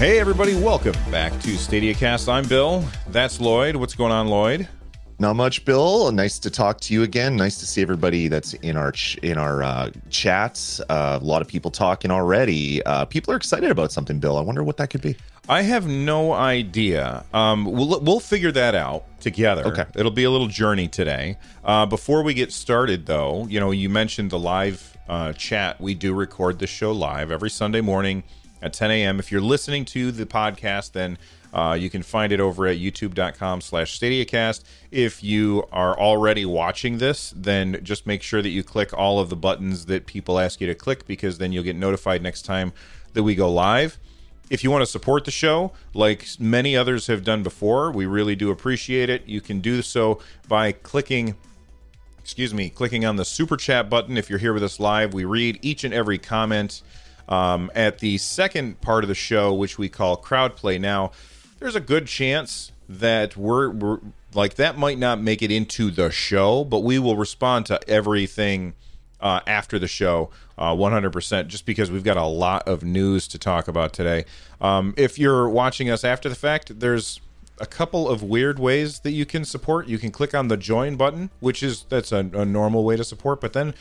Hey, everybody, welcome back to Stadia Cast. I'm Bill. That's Lloyd. What's going on, Lloyd? Not much, Bill. Nice to talk to you again. Nice to see everybody that's in our ch- in our uh, chats. Uh, a lot of people talking already. Uh, people are excited about something, Bill. I wonder what that could be. I have no idea. Um, we'll we'll figure that out together. Okay. It'll be a little journey today. Uh, before we get started, though, you know, you mentioned the live uh, chat. We do record the show live every Sunday morning at 10 a.m. If you're listening to the podcast, then uh, you can find it over at youtube.com slash stadiacast. If you are already watching this, then just make sure that you click all of the buttons that people ask you to click because then you'll get notified next time that we go live. If you want to support the show, like many others have done before, we really do appreciate it. You can do so by clicking excuse me, clicking on the super chat button. If you're here with us live, we read each and every comment um, at the second part of the show, which we call crowd play. Now, there's a good chance that we're, we're like that might not make it into the show, but we will respond to everything uh, after the show, uh, 100%, just because we've got a lot of news to talk about today. Um, if you're watching us after the fact, there's a couple of weird ways that you can support. You can click on the join button, which is that's a, a normal way to support, but then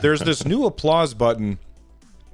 there's this new applause button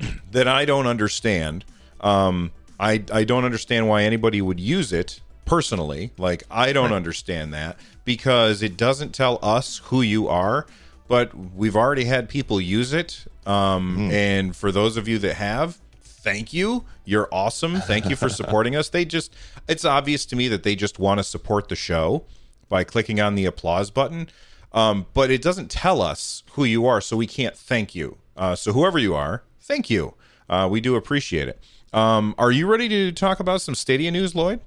that I don't understand. Um, I I don't understand why anybody would use it personally. Like I don't understand that because it doesn't tell us who you are. But we've already had people use it, um, and for those of you that have, thank you. You're awesome. Thank you for supporting us. They just it's obvious to me that they just want to support the show by clicking on the applause button. Um, but it doesn't tell us who you are, so we can't thank you. Uh, so whoever you are, thank you. Uh, we do appreciate it. Um, are you ready to talk about some Stadia news, Lloyd?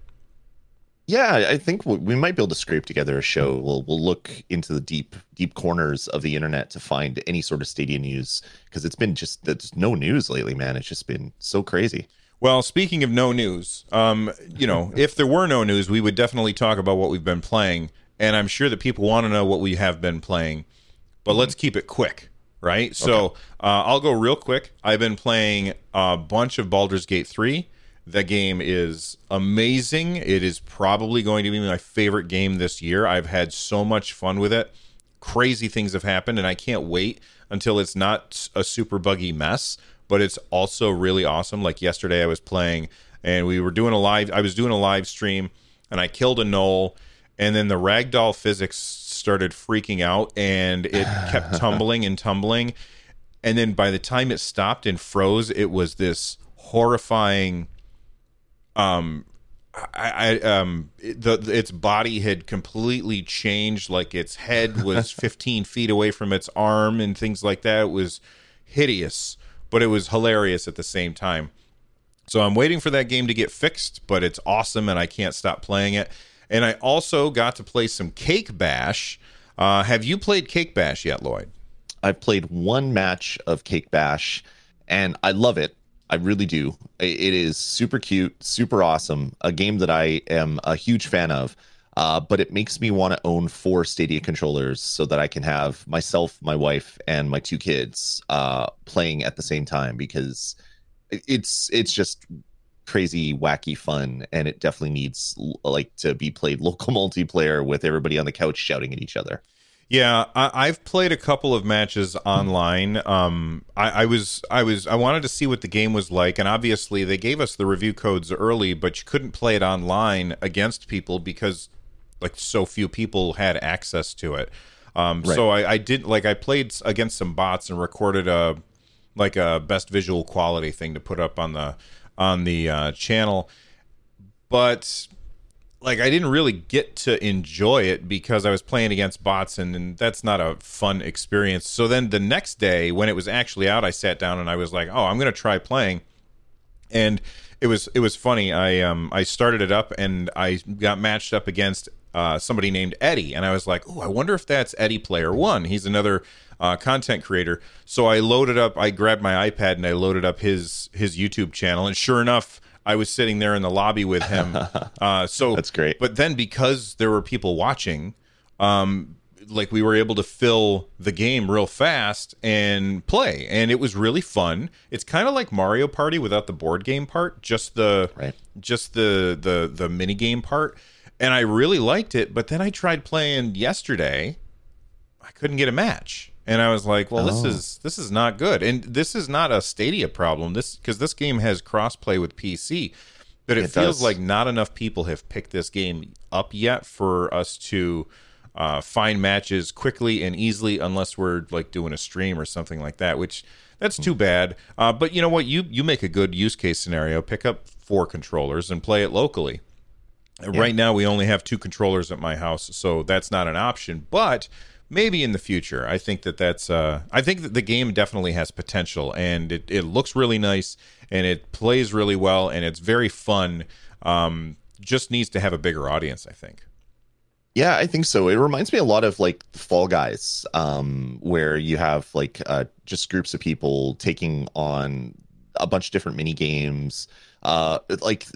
Yeah, I think we- might be able to scrape together a show. We'll we'll look into the deep deep corners of the internet to find any sort of Stadia news because it's been just there's no news lately, man. It's just been so crazy. Well, speaking of no news, um, you know, if there were no news, we would definitely talk about what we've been playing, and I'm sure that people want to know what we have been playing. But let's keep it quick, right? So uh, I'll go real quick. I've been playing a bunch of Baldur's Gate three. The game is amazing. It is probably going to be my favorite game this year. I've had so much fun with it. Crazy things have happened, and I can't wait until it's not a super buggy mess, but it's also really awesome. Like yesterday, I was playing, and we were doing a live. I was doing a live stream, and I killed a gnoll, and then the ragdoll physics started freaking out, and it kept tumbling and tumbling, and then by the time it stopped and froze, it was this horrifying um I, I um it- the its body had completely changed. Like its head was 15 feet away from its arm and things like that. It was hideous but it was hilarious at the same time. So i'm waiting for that game to get fixed but it's awesome and i can't stop playing it and i also got to play some cake bash uh, have you played cake bash yet lloyd I've played one match of Cake Bash, and I love it. I really do. It is super cute, super awesome. A game that I am a huge fan of. Uh, but it makes me want to own four Stadia controllers so that I can have myself, my wife, and my two kids uh, playing at the same time because it's it's just crazy, wacky fun, and it definitely needs like to be played local multiplayer with everybody on the couch shouting at each other. Yeah, I, I've played a couple of matches online. Um, I, I was, I was, I wanted to see what the game was like, and obviously they gave us the review codes early, but you couldn't play it online against people because like so few people had access to it. Um, So I, I did like I played against some bots and recorded a like a best visual quality thing to put up on the on the uh, channel, but like I didn't really get to enjoy it because I was playing against bots and, and that's not a fun experience. So then the next day when it was actually out, I sat down and I was like, "Oh, I'm going to try playing." And it was it was funny. I um I started it up and I got matched up against uh, somebody named Eddie, and I was like, "Oh, I wonder if that's Eddie Player One." He's another uh, content creator. So I loaded up. I grabbed my iPad and I loaded up his his YouTube channel, and sure enough, I was sitting there in the lobby with him. Uh, so That's great. But then because there were people watching, um, like we were able to fill the game real fast and play and it was really fun it's kind of like mario party without the board game part just the Right. just the the the mini game part and i really liked it but then i tried playing yesterday. I couldn't get a match. And i was like well this Oh. is this is not good. And this is not a stadia problem. This because this game has crossplay with pc but it, It feels does. like not enough people have picked this game up yet for us to uh, find matches quickly and easily unless we're like doing a stream or something like that which that's too bad. Uh, but you know what? You you make a good use case scenario. Pick up four controllers and play it locally right now we only have two controllers at my house so that's not an option but maybe in the future i think that that's uh i think that the game definitely has potential and it, it looks really nice and it plays really well and it's very fun um just needs to have a bigger audience i think Yeah, I think so. It reminds me a lot of like Fall Guys, um, where you have like uh, just groups of people taking on a bunch of different mini games. Uh, like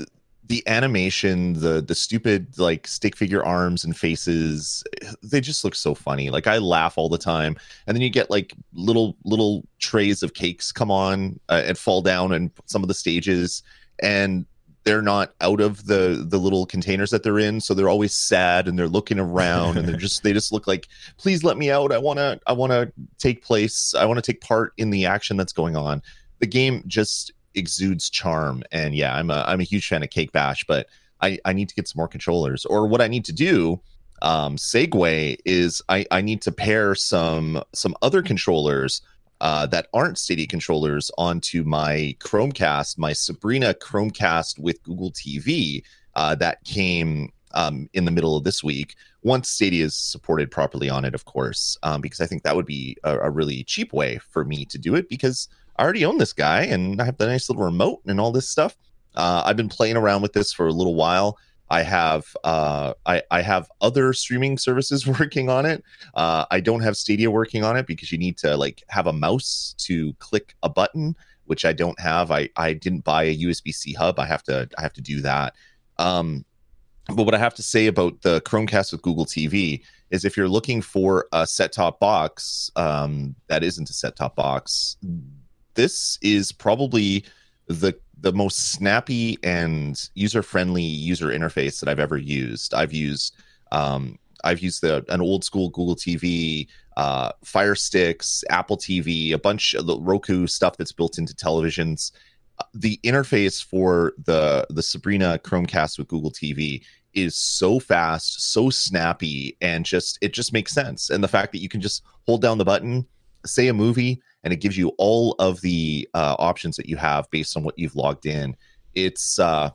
the animation, the the stupid like stick figure arms and faces, they just look so funny. Like I laugh all the time, and then you get like little little trays of cakes come on uh, and fall down and some of the stages, and they're not out of the the little containers that they're in. So they're always sad and they're looking around and they're just they just look like please let me out. I want to i want to take place. I want to take part in the action that's going on. The game just exudes charm and yeah i'm a i'm a huge fan of cake bash but i i need to get some more controllers or what i need to do um segue is i i need to pair some some other controllers uh, that aren't Stadia controllers onto my Chromecast, my Sabrina Chromecast with Google TV uh, that came um, in the middle of this week. Once Stadia is supported properly on it, of course, um, because I think that would be a, a really cheap way for me to do it because I already own this guy and I have the nice little remote and all this stuff. Uh, I've been playing around with this for a little while. I have uh, I, I have other streaming services working on it. Uh, I don't have Stadia working on it because you need to like have a mouse to click a button, which I don't have. I I didn't buy a USB C hub. I have to I have to do that. Um, but what I have to say about the Chromecast with Google TV is if you're looking for a set top box um, that isn't a set top box, this is probably the the most snappy and user friendly user interface that I've ever used. I've used um, I've used the an old school Google TV, uh, Fire Sticks, Apple TV, a bunch of the Roku stuff that's built into televisions. Uh, The interface for the the Sabrina Chromecast with Google TV is so fast, so snappy, and just it just makes sense. And the fact that you can just hold down the button, say a movie, and it gives you all of the uh, options that you have based on what you've logged in. It's uh,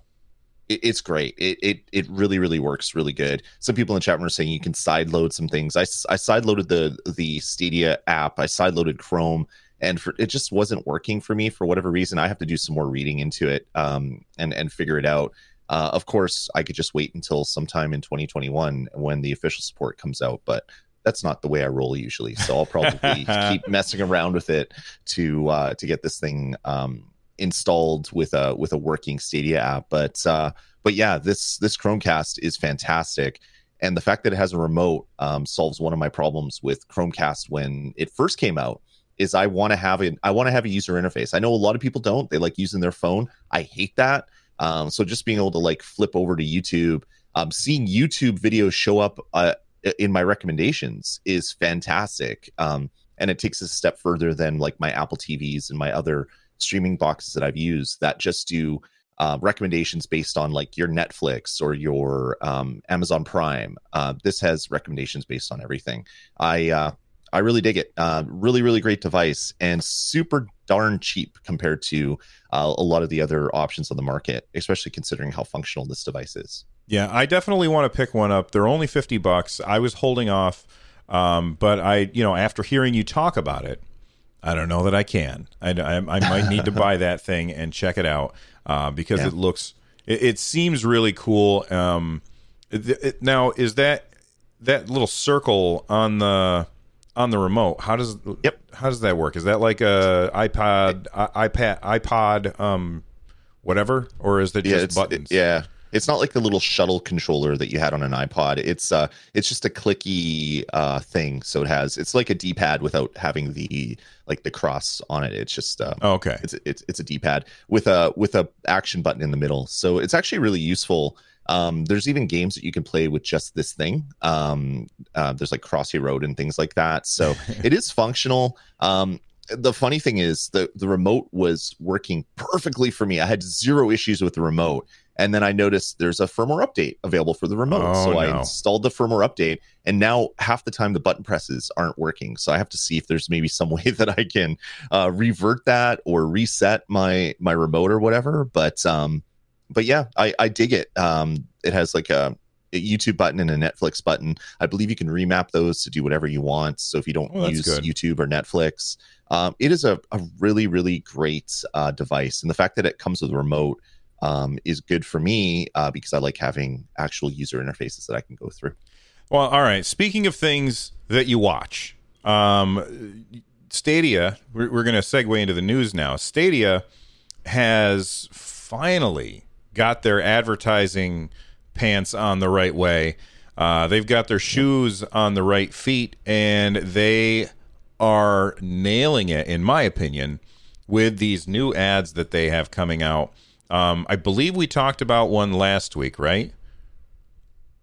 it, it's great. It, it it really really works really good. Some people in the chat room are saying you can side load some things. I side loaded the the Stadia app. I side loaded Chrome, and for it just wasn't working for me for whatever reason. I have to do some more reading into it um and and figure it out. Uh, of course, I could just wait until sometime in 2021 when the official support comes out, but that's not the way I roll usually. So I'll probably keep messing around with it to uh, to get this thing um, installed with a with a working Stadia app. But uh, but yeah, this this Chromecast is fantastic, and the fact that it has a remote um, solves one of my problems with Chromecast when it first came out. Is I want to have a I want to have a user interface. I know a lot of people don't. They like using their phone. I hate that. Um, so just being able to like flip over to YouTube, um, seeing YouTube videos show up uh, in my recommendations is fantastic. Um, and it takes a step further than like my Apple TVs and my other streaming boxes that I've used that just do uh, recommendations based on like your Netflix or your um, Amazon Prime. Uh, this has recommendations based on everything. I uh, I really dig it. Uh, really, really great device and super darn cheap compared to uh, a lot of the other options on the market, especially considering how functional this device is. Yeah, I definitely want to pick one up. They're only 50 bucks. I was holding off um, but I, you know, after hearing you talk about it, I don't know that I can. I, I, I might need to buy that thing and check it out uh, because Yeah. it looks, it, it seems really cool. Um, it, it- now, is that that little circle on the on the remote? How does Yep. How does that work? Is that like a iPod, iPad, iPod, um, whatever, or is that yeah, just buttons? yeah, it's not like the little shuttle controller that you had on an iPod. It's uh it's just a clicky uh thing. So it has it's like a D-pad without having the like the cross on it. It's just uh, oh, okay. It's it's it's a D-pad with a with a action button in the middle. So it's actually really useful. Um, there's even games that you can play with just this thing. Um, uh, there's like Crossy Road and things like that. So it is functional. Um, the funny thing is the the remote was working perfectly for me. I had zero issues with the remote. And then I noticed there's a firmware update available for the remote. Oh, so no. I installed the firmware update and now half the time the button presses aren't working. So I have to see if there's maybe some way that I can uh, revert that or reset my my remote or whatever. But um but yeah, I, I dig it. Um it has like a a YouTube button and a Netflix button. I believe you can remap those to do whatever you want. So if you don't Oh, use good. YouTube or Netflix, um, it is a, a really, really great uh, device. And the fact that it comes with a remote um, is good for me uh, because I like having actual user interfaces that I can go through. Well, all right. Speaking of things that you watch, um, Stadia, we're, we're going to segue into the news now. Stadia has finally got their advertising pants on the right way. Uh, they've got their shoes on the right feet, and they are nailing it, in my opinion, with these new ads that they have coming out. Um, I believe we talked about one last week, right?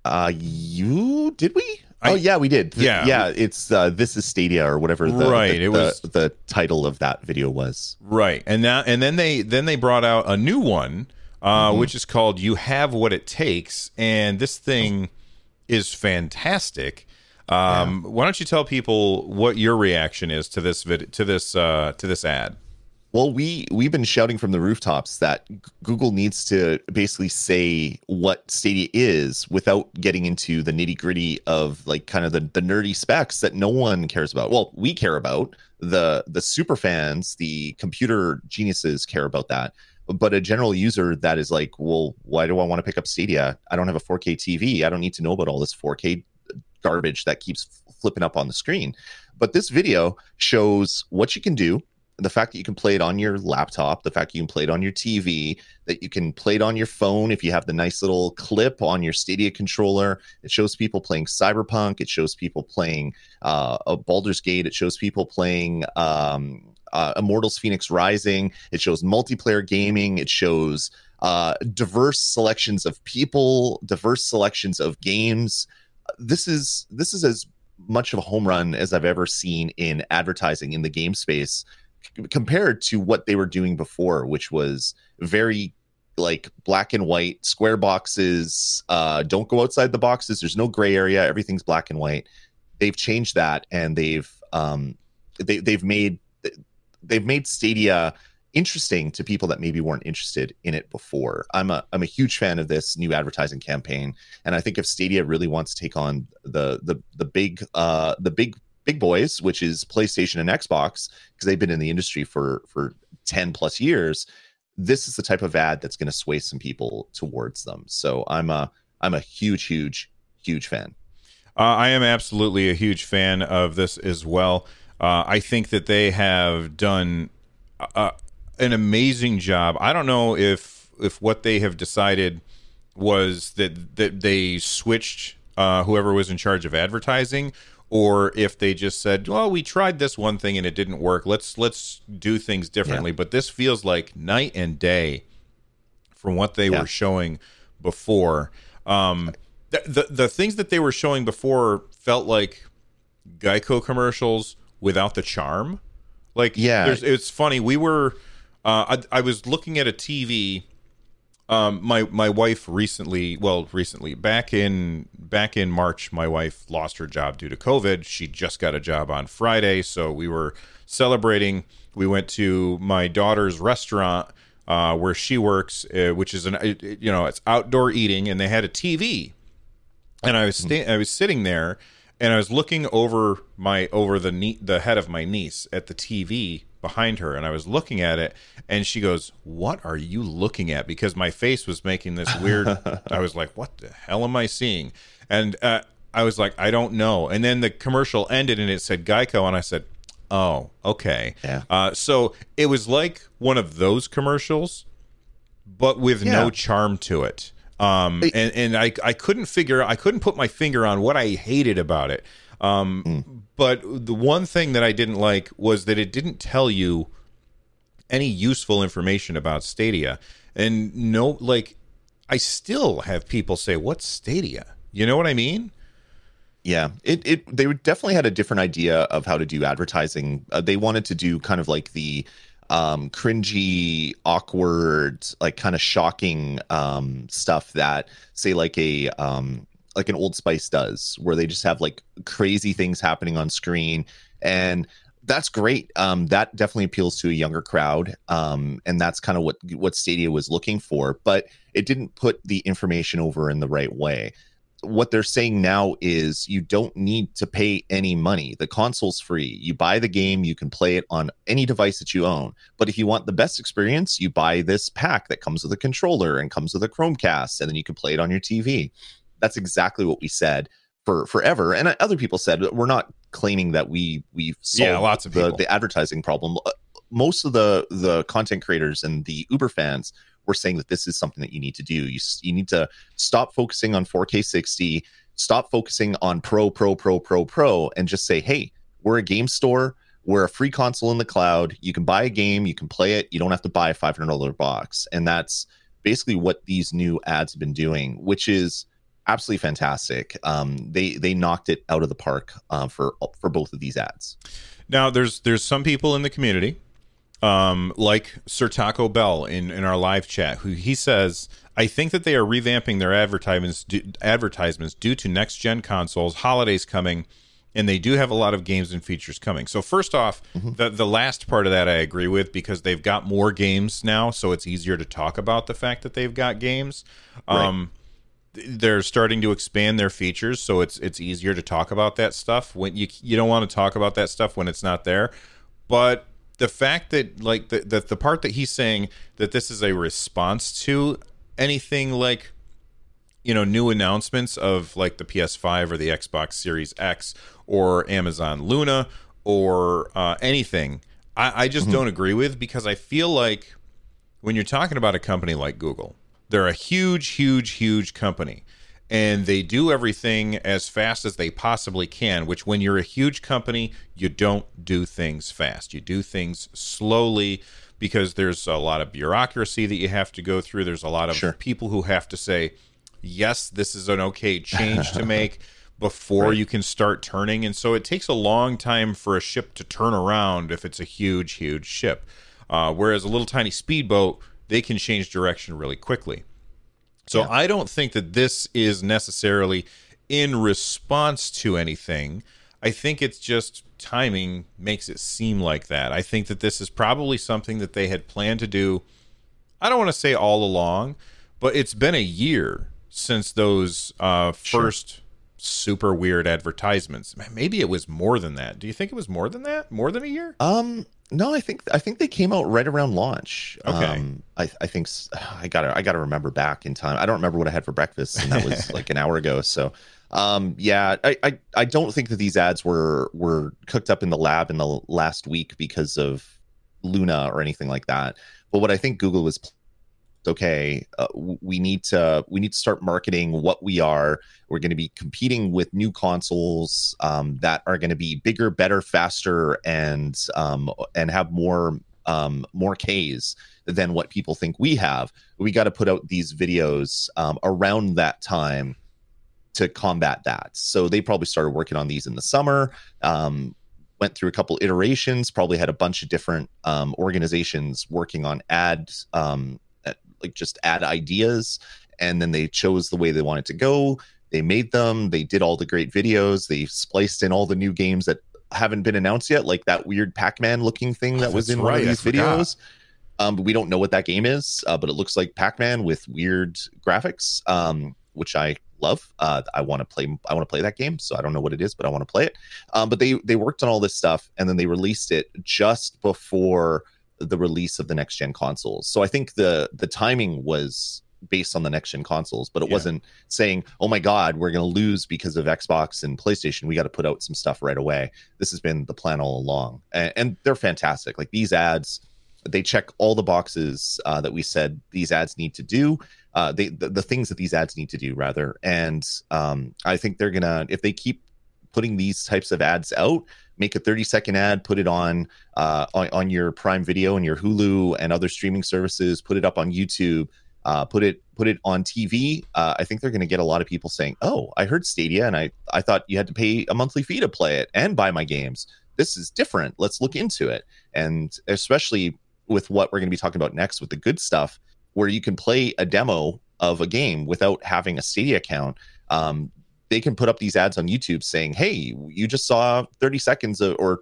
Uh, you did we? I- oh yeah, we did. Yeah. yeah. It's uh, this is Stadia or whatever. The, Right, The, it was- the, title of that video was. Right, and now and then they then they brought out a new one, uh, Mm-hmm. which is called "You Have What It Takes," and this thing is fantastic. Um, Why don't you tell people what your reaction is to this vid- to this uh, to this ad? Well, we we've been shouting from the rooftops that Google needs to basically say what Stadia is without getting into the nitty gritty of like kind of the, the nerdy specs that no one cares about. Well, we care about the the super fans, the computer geniuses care about that, but a general user that is like, well, why do I want to pick up Stadia? I don't have a 4K TV. I don't need to know about all this 4K garbage that keeps flipping up on the screen. But this video shows what you can do the fact that you can play it on your laptop, the fact you can play it on your TV, that you can play it on your phone if you have the nice little clip on your Stadia controller. It shows people playing Cyberpunk. It shows people playing uh, Baldur's Gate. It shows people playing um, uh, Immortals Phoenix Rising. It shows multiplayer gaming. It shows uh, diverse selections of people, diverse selections of games. This is this is as much of a home run as I've ever seen in advertising in the game space compared to what they were doing before, which was very like black and white square boxes. Uh, don't go outside the boxes. There's no gray area. Everything's black and white. They've changed that, and they've um, they they've made they've made Stadia interesting to people that maybe weren't interested in it before. I'm a I'm a huge fan of this new advertising campaign, and I think if Stadia really wants to take on the the the big uh the big big boys, which is PlayStation and Xbox, because they've been in the industry for for 10 plus years, this is the type of ad that's going to sway some people towards them. So I'm a I'm a huge huge huge fan. Uh, I am absolutely a huge fan of this as well. Uh, I think that they have done uh, an amazing job. I don't know if if what they have decided was that that they switched uh, whoever was in charge of advertising, or if they just said, "Well, we tried this one thing and it didn't work. Let's let's do things differently." But this feels like night and day from what they Yeah. were showing before. Um, the, the the things that they were showing before felt like Geico commercials without the charm. Like, Yeah. there's, it's funny. We were, uh, I, I was looking at a TV. Um, my my wife recently, well, recently back in back in March, my wife lost her job due to COVID. She just got a job on Friday, so we were celebrating. We went to my daughter's restaurant uh, where she works, uh, which is an you know it's outdoor eating, and they had a TV and I was sta- I was sitting there and I was looking over my over the nie- the head of my niece at the TV behind her and I was looking at it and she goes, "What are you looking at?" because my face was making this weird I was like, "What the hell am I seeing?" And uh, I was like, "I don't know." And then the commercial ended and it said Geico and I said, "Oh, okay." Yeah. Uh, so it was like one of those commercials but with Yeah. no charm to it. Um, and and I I couldn't figure I couldn't put my finger on what I hated about it. Um, mm. but the one thing that I didn't like was that it didn't tell you any useful information about Stadia. And no, like, I still have people say, "What's Stadia?" You know what I mean? Yeah, it it they definitely had a different idea of how to do advertising. Uh, they wanted to do kind of like the um cringy awkward like kind of shocking um stuff that say like a um like an old spice does where they just have like crazy things happening on screen and that's great um that definitely appeals to a younger crowd um and that's kind of what what stadia was looking for but it didn't put the information over in the right way what they're saying now is you don't need to pay any money. The console's free. You buy the game, you can play it on any device that you own. But if you want the best experience, you buy this pack that comes with a controller and comes with a Chromecast, and then you can play it on your TV. That's exactly what we said for forever. And other people said we're not claiming that we we solved yeah, lots of the, the advertising problem. Uh, most of the the content creators and the Uber fans we're saying that this is something that you need to do. You, you need to stop focusing on 4K 60, stop focusing on pro, pro, pro, pro, pro, and just say, hey, we're a game store. We're a free console in the cloud. You can buy a game, you can play it. You don't have to buy a $500 box. And that's basically what these new ads have been doing, which is absolutely fantastic. Um, they they knocked it out of the park uh, for for both of these ads. Now, there's there's some people in the community um, like Sir Taco Bell in, in our live chat, who he says, I think that they are revamping their advertisements advertisements due to next gen consoles, holidays coming, and they do have a lot of games and features coming. So first off, mm-hmm. the the last part of that I agree with because they've got more games now, so it's easier to talk about the fact that they've got games. Right. Um, they're starting to expand their features, so it's it's easier to talk about that stuff when you you don't want to talk about that stuff when it's not there. But the fact that like the, the the part that he's saying that this is a response to anything like you know new announcements of like the PS5 or the Xbox Series X or Amazon Luna or uh, anything, I, I just mm-hmm. don't agree with because I feel like when you're talking about a company like Google, they're a huge, huge, huge company. And they do everything as fast as they possibly can which when you're a huge company you don't do things fast. You do things slowly because there's a lot of bureaucracy that you have to go through. There's a lot of sure. people who have to say yes this is an okay change to make before right. you can start turning. And so it takes a long time for a ship to turn around if it's a huge huge ship. Uh, whereas a little tiny speedboat they can change direction really quickly so yeah. I don't think that this is necessarily in response to anything. I think it's just timing makes it seem like that. I think that this is probably something that they had planned to do. I don't want to say all along, but it's been a year since those uh, first sure. super weird advertisements. Maybe it was more than that. Do you think it was more than that? More than a year? Um, no, I think I think they came out right around launch. Okay. Um, I, I think I gotta I gotta remember back in time. I don't remember what I had for breakfast, and that was like an hour ago. So, um, yeah, I, I I don't think that these ads were were cooked up in the lab in the last week because of Luna or anything like that. But what I think Google was okay uh, we need to we need to start marketing what we are. We're going to be competing with new consoles um, that are going to be bigger better faster and um, and have more um, more Ks than what people think we have. We got to put out these videos um, around that time to combat that. So they probably started working on these in the summer um, went through a couple iterations probably had a bunch of different um, organizations working on ads um, like just add ideas and then they chose the way they wanted to go. They made them. They did all the great videos. They spliced in all the new games that haven't been announced yet like that weird pac-man looking thing that oh, was in right, one of these videos. Um, but we don't know what that game is uh, but it looks like pac-man with weird graphics um, which i love. Uh, i want to play i want to play that game so i don't know what it is but i want to play it. Um, but they they worked on all this stuff and then they released it just before the release of the next gen consoles. So I think the the timing was based on the next gen consoles, but it yeah. wasn't saying, "Oh my God, we're going to lose because of Xbox and PlayStation. We got to put out some stuff right away." This has been the plan all along, and, and they're fantastic. Like these ads, they check all the boxes uh, that we said these ads need to do. uh, they the, the things that these ads need to do rather. And um, I think they're gonna if they keep putting these types of ads out make a 30 second ad put it on, uh, on on your prime video and your hulu and other streaming services put it up on youtube uh, put it put it on tv uh, i think they're going to get a lot of people saying oh i heard stadia and i i thought you had to pay a monthly fee to play it and buy my games. This is different. Let's look into it. And especially with what we're going to be talking about next with the good stuff where you can play a demo of a game without having a stadia account um, they can put up these ads on YouTube saying, "Hey, you just saw 30 seconds of, or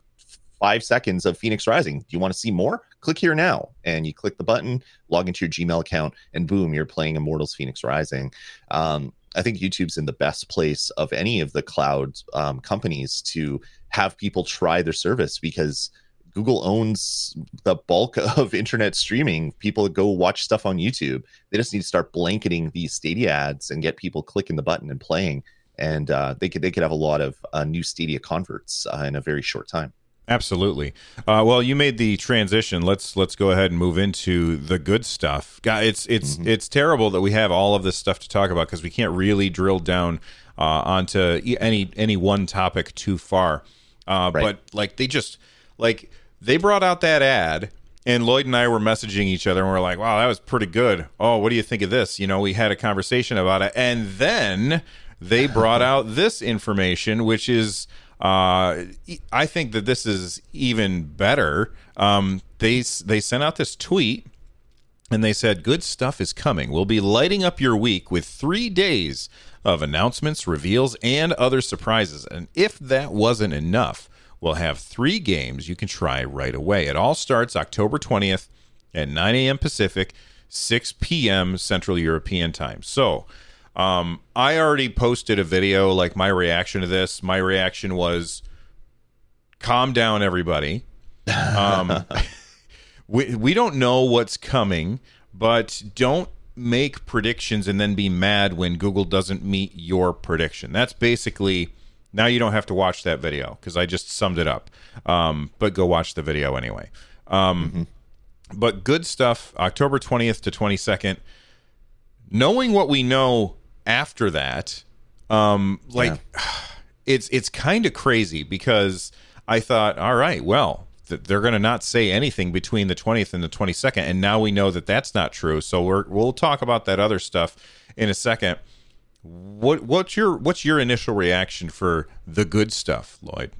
five seconds of Phoenix Rising. Do you want to see more? Click here now." And you click the button, log into your Gmail account, and boom, you're playing Immortals Phoenix Rising. Um, I think YouTube's in the best place of any of the cloud um, companies to have people try their service because Google owns the bulk of internet streaming. People go watch stuff on YouTube. They just need to start blanketing these Stadia ads and get people clicking the button and playing and uh, they could they could have a lot of uh, new Stadia converts uh, in a very short time. Absolutely. Uh, well, you made the transition. Let's let's go ahead and move into the good stuff. It's it's mm-hmm. it's terrible that we have all of this stuff to talk about because we can't really drill down uh, onto any any one topic too far. Uh, right. But like they just like they brought out that ad and Lloyd and I were messaging each other and we are like, wow, that was pretty good. Oh, what do you think of this? You know, we had a conversation about it. And then they brought out this information, which is, uh, I think that this is even better. Um, they they sent out this tweet and they said, "Good stuff is coming. We'll be lighting up your week with three days of announcements, reveals, and other surprises. And if that wasn't enough, we'll have three games you can try right away. It all starts October 20th at 9 a.m. Pacific, 6 p.m. Central European time. So." Um, I already posted a video, like my reaction to this. My reaction was, "Calm down, everybody." Um, we we don't know what's coming, but don't make predictions and then be mad when Google doesn't meet your prediction. That's basically now you don't have to watch that video because I just summed it up. Um, but go watch the video anyway. Um, mm-hmm. But good stuff. October twentieth to twenty second. Knowing what we know after that, um, like yeah. it's it's kind of crazy because I thought, all right, well, th- they're going to not say anything between the 20th and the 22nd, and now we know that that's not true. So we're we'll talk about that other stuff in a second. What what's your what's your initial reaction for the good stuff, Lloyd?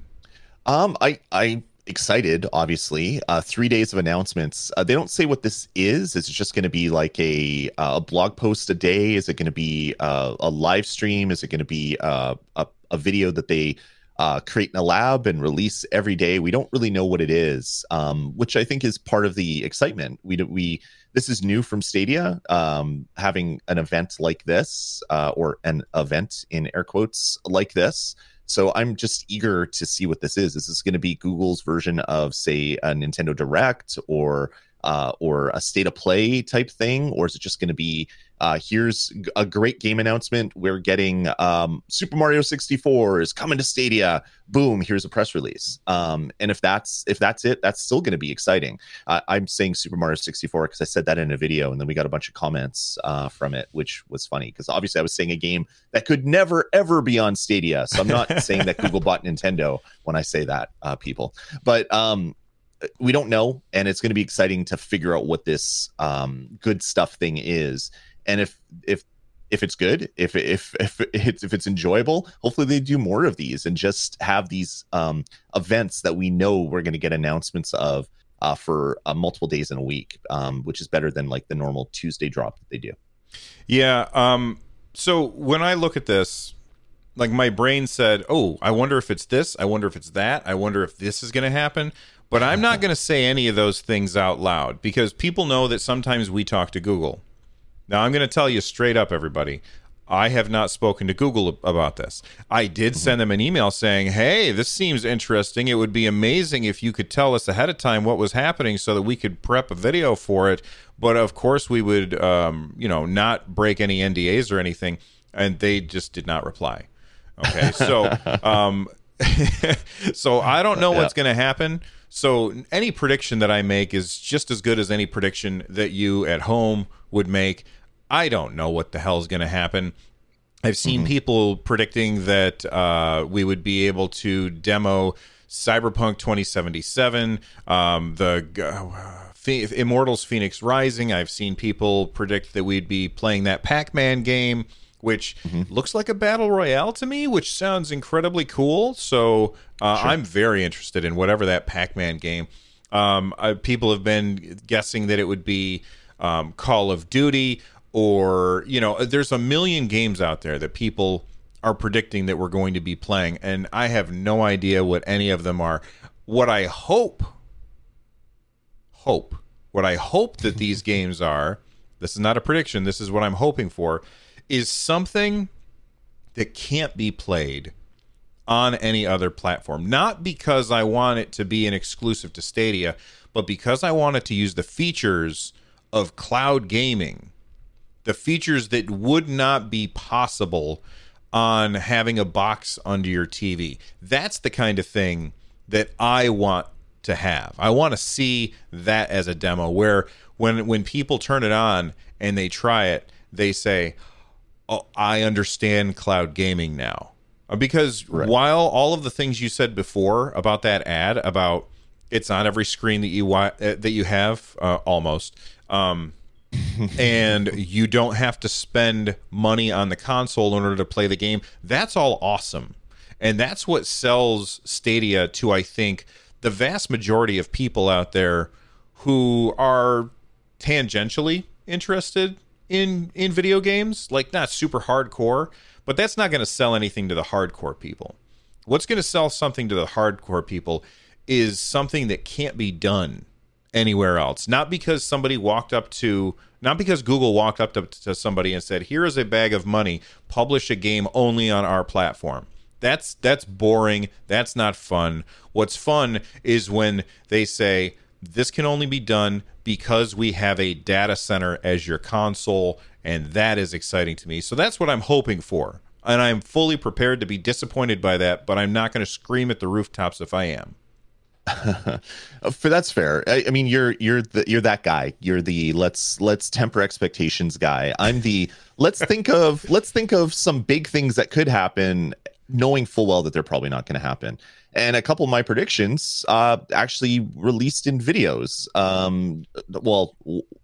Um, I I excited obviously. Uh three days of announcements. Uh, they don't say what this is. Is it just going to be like a uh, a blog post a day? Is it going to be uh, a live stream? Is it going to be uh, a, a video that they uh, create in a lab and release every day? We don't really know what it is um, which i think is part of the excitement. We we this is new from stadia um, having an event like this uh, or an event in air quotes like this so I'm just eager to see what this is. Is this going to be Google's version of, say, a Nintendo Direct or uh, or a state of play type thing, or is it just going to be uh, here's a great game announcement? We're getting um, Super Mario 64 is coming to Stadia. Boom! Here's a press release. Um, and if that's if that's it, that's still going to be exciting. Uh, I'm saying Super Mario 64 because I said that in a video, and then we got a bunch of comments uh, from it, which was funny because obviously I was saying a game that could never ever be on Stadia. So I'm not saying that Google bought Nintendo when I say that, uh, people. But um, we don't know, and it's going to be exciting to figure out what this um, good stuff thing is, and if if if it's good, if if if it's if it's enjoyable, hopefully they do more of these and just have these um, events that we know we're going to get announcements of uh, for uh, multiple days in a week, um, which is better than like the normal Tuesday drop that they do. Yeah. Um, so when I look at this, like my brain said, "Oh, I wonder if it's this. I wonder if it's that. I wonder if this is going to happen." But I'm not going to say any of those things out loud because people know that sometimes we talk to Google. Now, I'm going to tell you straight up, everybody. I have not spoken to Google about this. I did send them an email saying, "Hey, this seems interesting. It would be amazing if you could tell us ahead of time what was happening so that we could prep a video for it." But of course, we would, um, you know, not break any NDAs or anything. And they just did not reply. Okay, so, um, so I don't know what's going to happen. So any prediction that I make is just as good as any prediction that you at home would make. I don't know what the hell is going to happen. I've seen mm-hmm. people predicting that uh, we would be able to demo Cyberpunk 2077, um, the uh, Immortals Phoenix Rising. I've seen people predict that we'd be playing that Pac Man game, which mm-hmm. looks like a battle royale to me, which sounds incredibly cool. So uh, sure. I'm very interested in whatever that Pac Man game. Um, uh, people have been guessing that it would be um, Call of Duty or you know there's a million games out there that people are predicting that we're going to be playing and i have no idea what any of them are what i hope hope what i hope that these games are this is not a prediction this is what i'm hoping for is something that can't be played on any other platform not because i want it to be an exclusive to stadia but because i want it to use the features of cloud gaming the features that would not be possible on having a box under your TV. That's the kind of thing that I want to have. I want to see that as a demo where when when people turn it on and they try it, they say, "Oh, I understand cloud gaming now." Uh, because right. while all of the things you said before about that ad about it's on every screen that you uh, that you have uh, almost um, and you don't have to spend money on the console in order to play the game. That's all awesome. And that's what sells Stadia to, I think, the vast majority of people out there who are tangentially interested in in video games, like not super hardcore, but that's not going to sell anything to the hardcore people. What's going to sell something to the hardcore people is something that can't be done anywhere else. Not because somebody walked up to, not because Google walked up to, to somebody and said, "Here is a bag of money. Publish a game only on our platform." That's that's boring. That's not fun. What's fun is when they say this can only be done because we have a data center as your console, and that is exciting to me. So that's what I'm hoping for. And I'm fully prepared to be disappointed by that, but I'm not going to scream at the rooftops if I am. for that's fair. I, I, mean, you're you're the you're that guy. You're the let's let's temper expectations guy. I'm the let's think of let's think of some big things that could happen, knowing full well that they're probably not going to happen. And a couple of my predictions uh, actually released in videos. Um, well,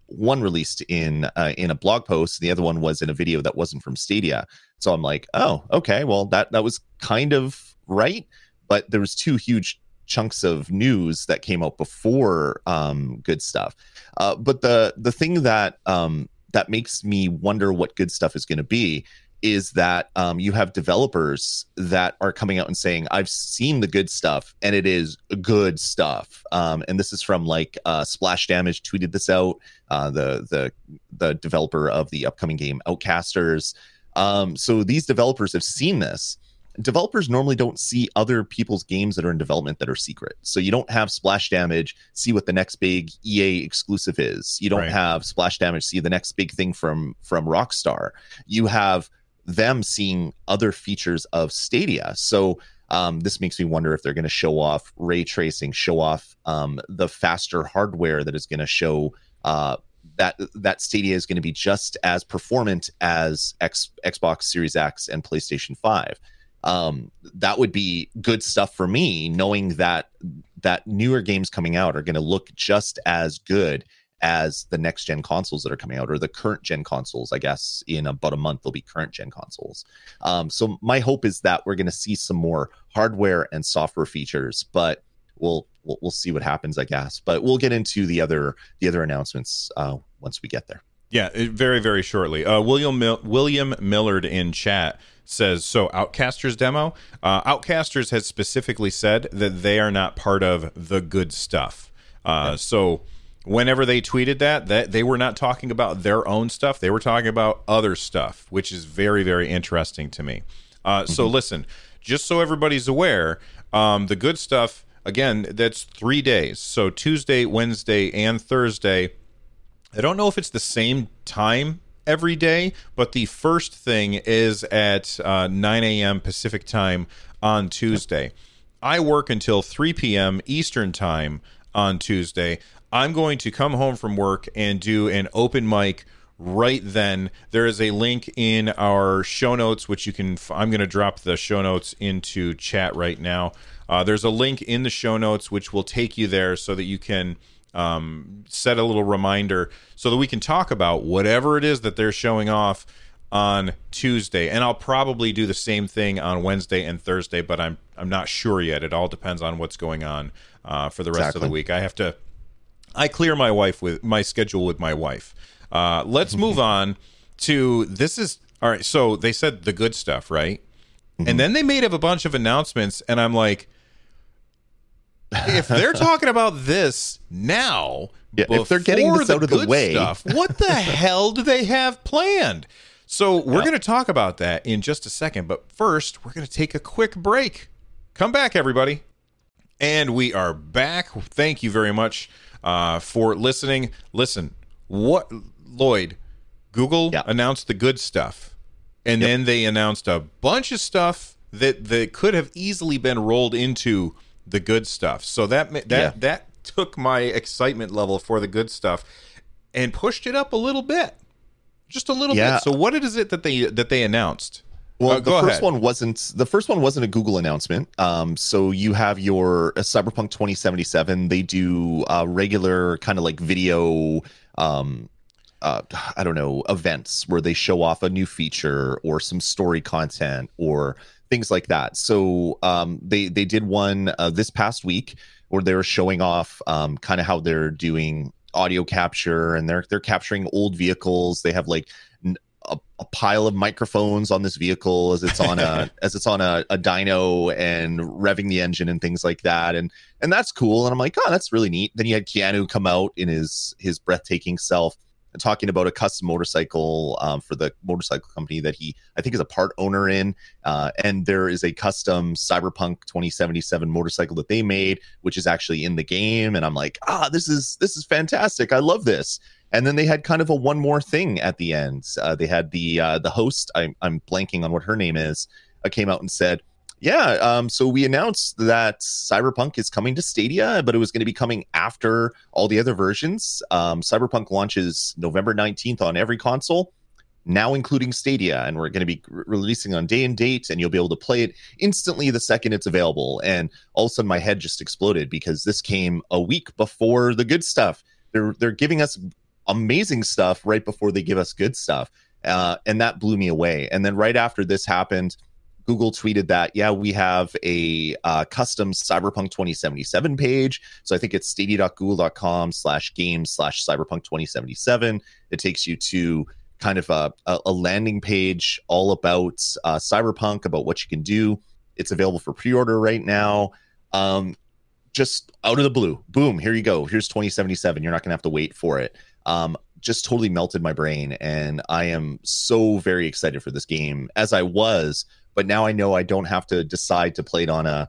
one released in uh, in a blog post, the other one was in a video that wasn't from Stadia. So I'm like, oh, okay, well that that was kind of right, but there was two huge chunks of news that came out before um, good stuff. Uh, but the the thing that um, that makes me wonder what good stuff is going to be is that um, you have developers that are coming out and saying, "I've seen the good stuff, and it is good stuff." Um, and this is from like uh, Splash Damage tweeted this out. Uh, the the the developer of the upcoming game Outcasters. Um, so these developers have seen this developers normally don't see other people's games that are in development that are secret. So you don't have Splash Damage see what the next big EA exclusive is. You don't right. have Splash Damage see the next big thing from from Rockstar. You have them seeing other features of Stadia. So um, this makes me wonder if they're going to show off ray tracing, show off um, the faster hardware that is going to show uh, that that Stadia is going to be just as performant as X, Xbox Series X and PlayStation Five um, that would be good stuff for me, knowing that that newer games coming out are going to look just as good as the next gen consoles that are coming out or the current gen consoles i guess in about a month they'll be current gen consoles. Um, so my hope is that we're going to see some more hardware and software features but we'll, we'll, we'll see what happens i guess. But we'll get into the other the other announcements uh, once we get there. Yeah very very shortly. Uh, william Mil- william millard in chat says so outcasters demo? Uh, outcasters has specifically said that they are not part of the good stuff. Uh, so whenever they tweeted that that they were not talking about their own stuff they were talking about other stuff which is very very interesting to me uh, mm-hmm. so listen just so everybody's aware um, the good stuff again that's three days so tuesday wednesday and thursday i don't know if it's the same time every day, but the first thing is at uh, 9 a.m. Pacific time on Tuesday. I work until 3 p.m. Eastern time on Tuesday. I'm going to come home from work and do an open mic right then. There is a link in our show notes, which you can. I'm going to drop the show notes into chat right now. Uh, there's a link in the show notes which will take you there so that you can um, set a little reminder so that we can talk about whatever it is that they're showing off on Tuesday, and I'll probably do the same thing on Wednesday and Thursday, but I'm I'm not sure yet. It all depends on what's going on uh, for the rest exactly. of the week. I have to I clear my wife with my schedule with my wife. Uh, let's move on to this is all right. So they said the good stuff, right? Mm-hmm. And then they made up a bunch of announcements, and I'm like, if they're talking about this now, yeah, if they're getting this out of the way, stuff, what the hell do they have planned? So we're going to talk about that in just a second, but first we're going to take a quick break. Come back, everybody, and we are back. Thank you very much uh, for listening. Listen, what Lloyd, Google yeah. announced the good stuff, and yep. then they announced a bunch of stuff that that could have easily been rolled into the good stuff. So that that yeah. that took my excitement level for the good stuff and pushed it up a little bit, just a little yeah. bit. So what is it that they that they announced? Well, uh, the first ahead. one wasn't the first one wasn't a Google announcement. Um, so you have your uh, Cyberpunk 2077. They do uh, regular kind of like video, um, uh, I don't know, events where they show off a new feature or some story content or things like that. So um, they they did one uh, this past week where they were showing off um, kind of how they're doing audio capture and they're they're capturing old vehicles. They have like a, a, pile of microphones on this vehicle as it's on a as it's on a, a dyno and revving the engine and things like that. And and that's cool. And i'm like oh that's really neat. Then you had keanu come out in his his breathtaking self talking about a custom motorcycle um, for the motorcycle company that he i think is a part owner in. Uh, and there is a custom cyberpunk 2077 motorcycle that they made which is actually in the game. And i'm like ah this is this is fantastic. I love this and then they had kind of a one more thing at the end. Uh, they had the uh, the host. I'm I'm blanking on what her name is. Uh, came out and said, "Yeah, um, so we announced that Cyberpunk is coming to Stadia, but it was going to be coming after all the other versions. Um, Cyberpunk launches November 19th on every console." Now, including Stadia, and we're going to be re- releasing on day and date, and you'll be able to play it instantly the second it's available. And all of a sudden, my head just exploded because this came a week before the good stuff. They're they're giving us amazing stuff right before they give us good stuff. Uh, and that blew me away. And then right after this happened, Google tweeted that, yeah, we have a uh, custom Cyberpunk 2077 page. So I think it's stadia.google.com slash games slash Cyberpunk 2077. It takes you to kind of a, a landing page all about uh, Cyberpunk, about what you can do. It's available for pre order right now. Um, just out of the blue, boom, here you go. Here's 2077. You're not going to have to wait for it um, just totally melted my brain. And I am so very excited for this game as I was, but now I know I don't have to decide to play it on a,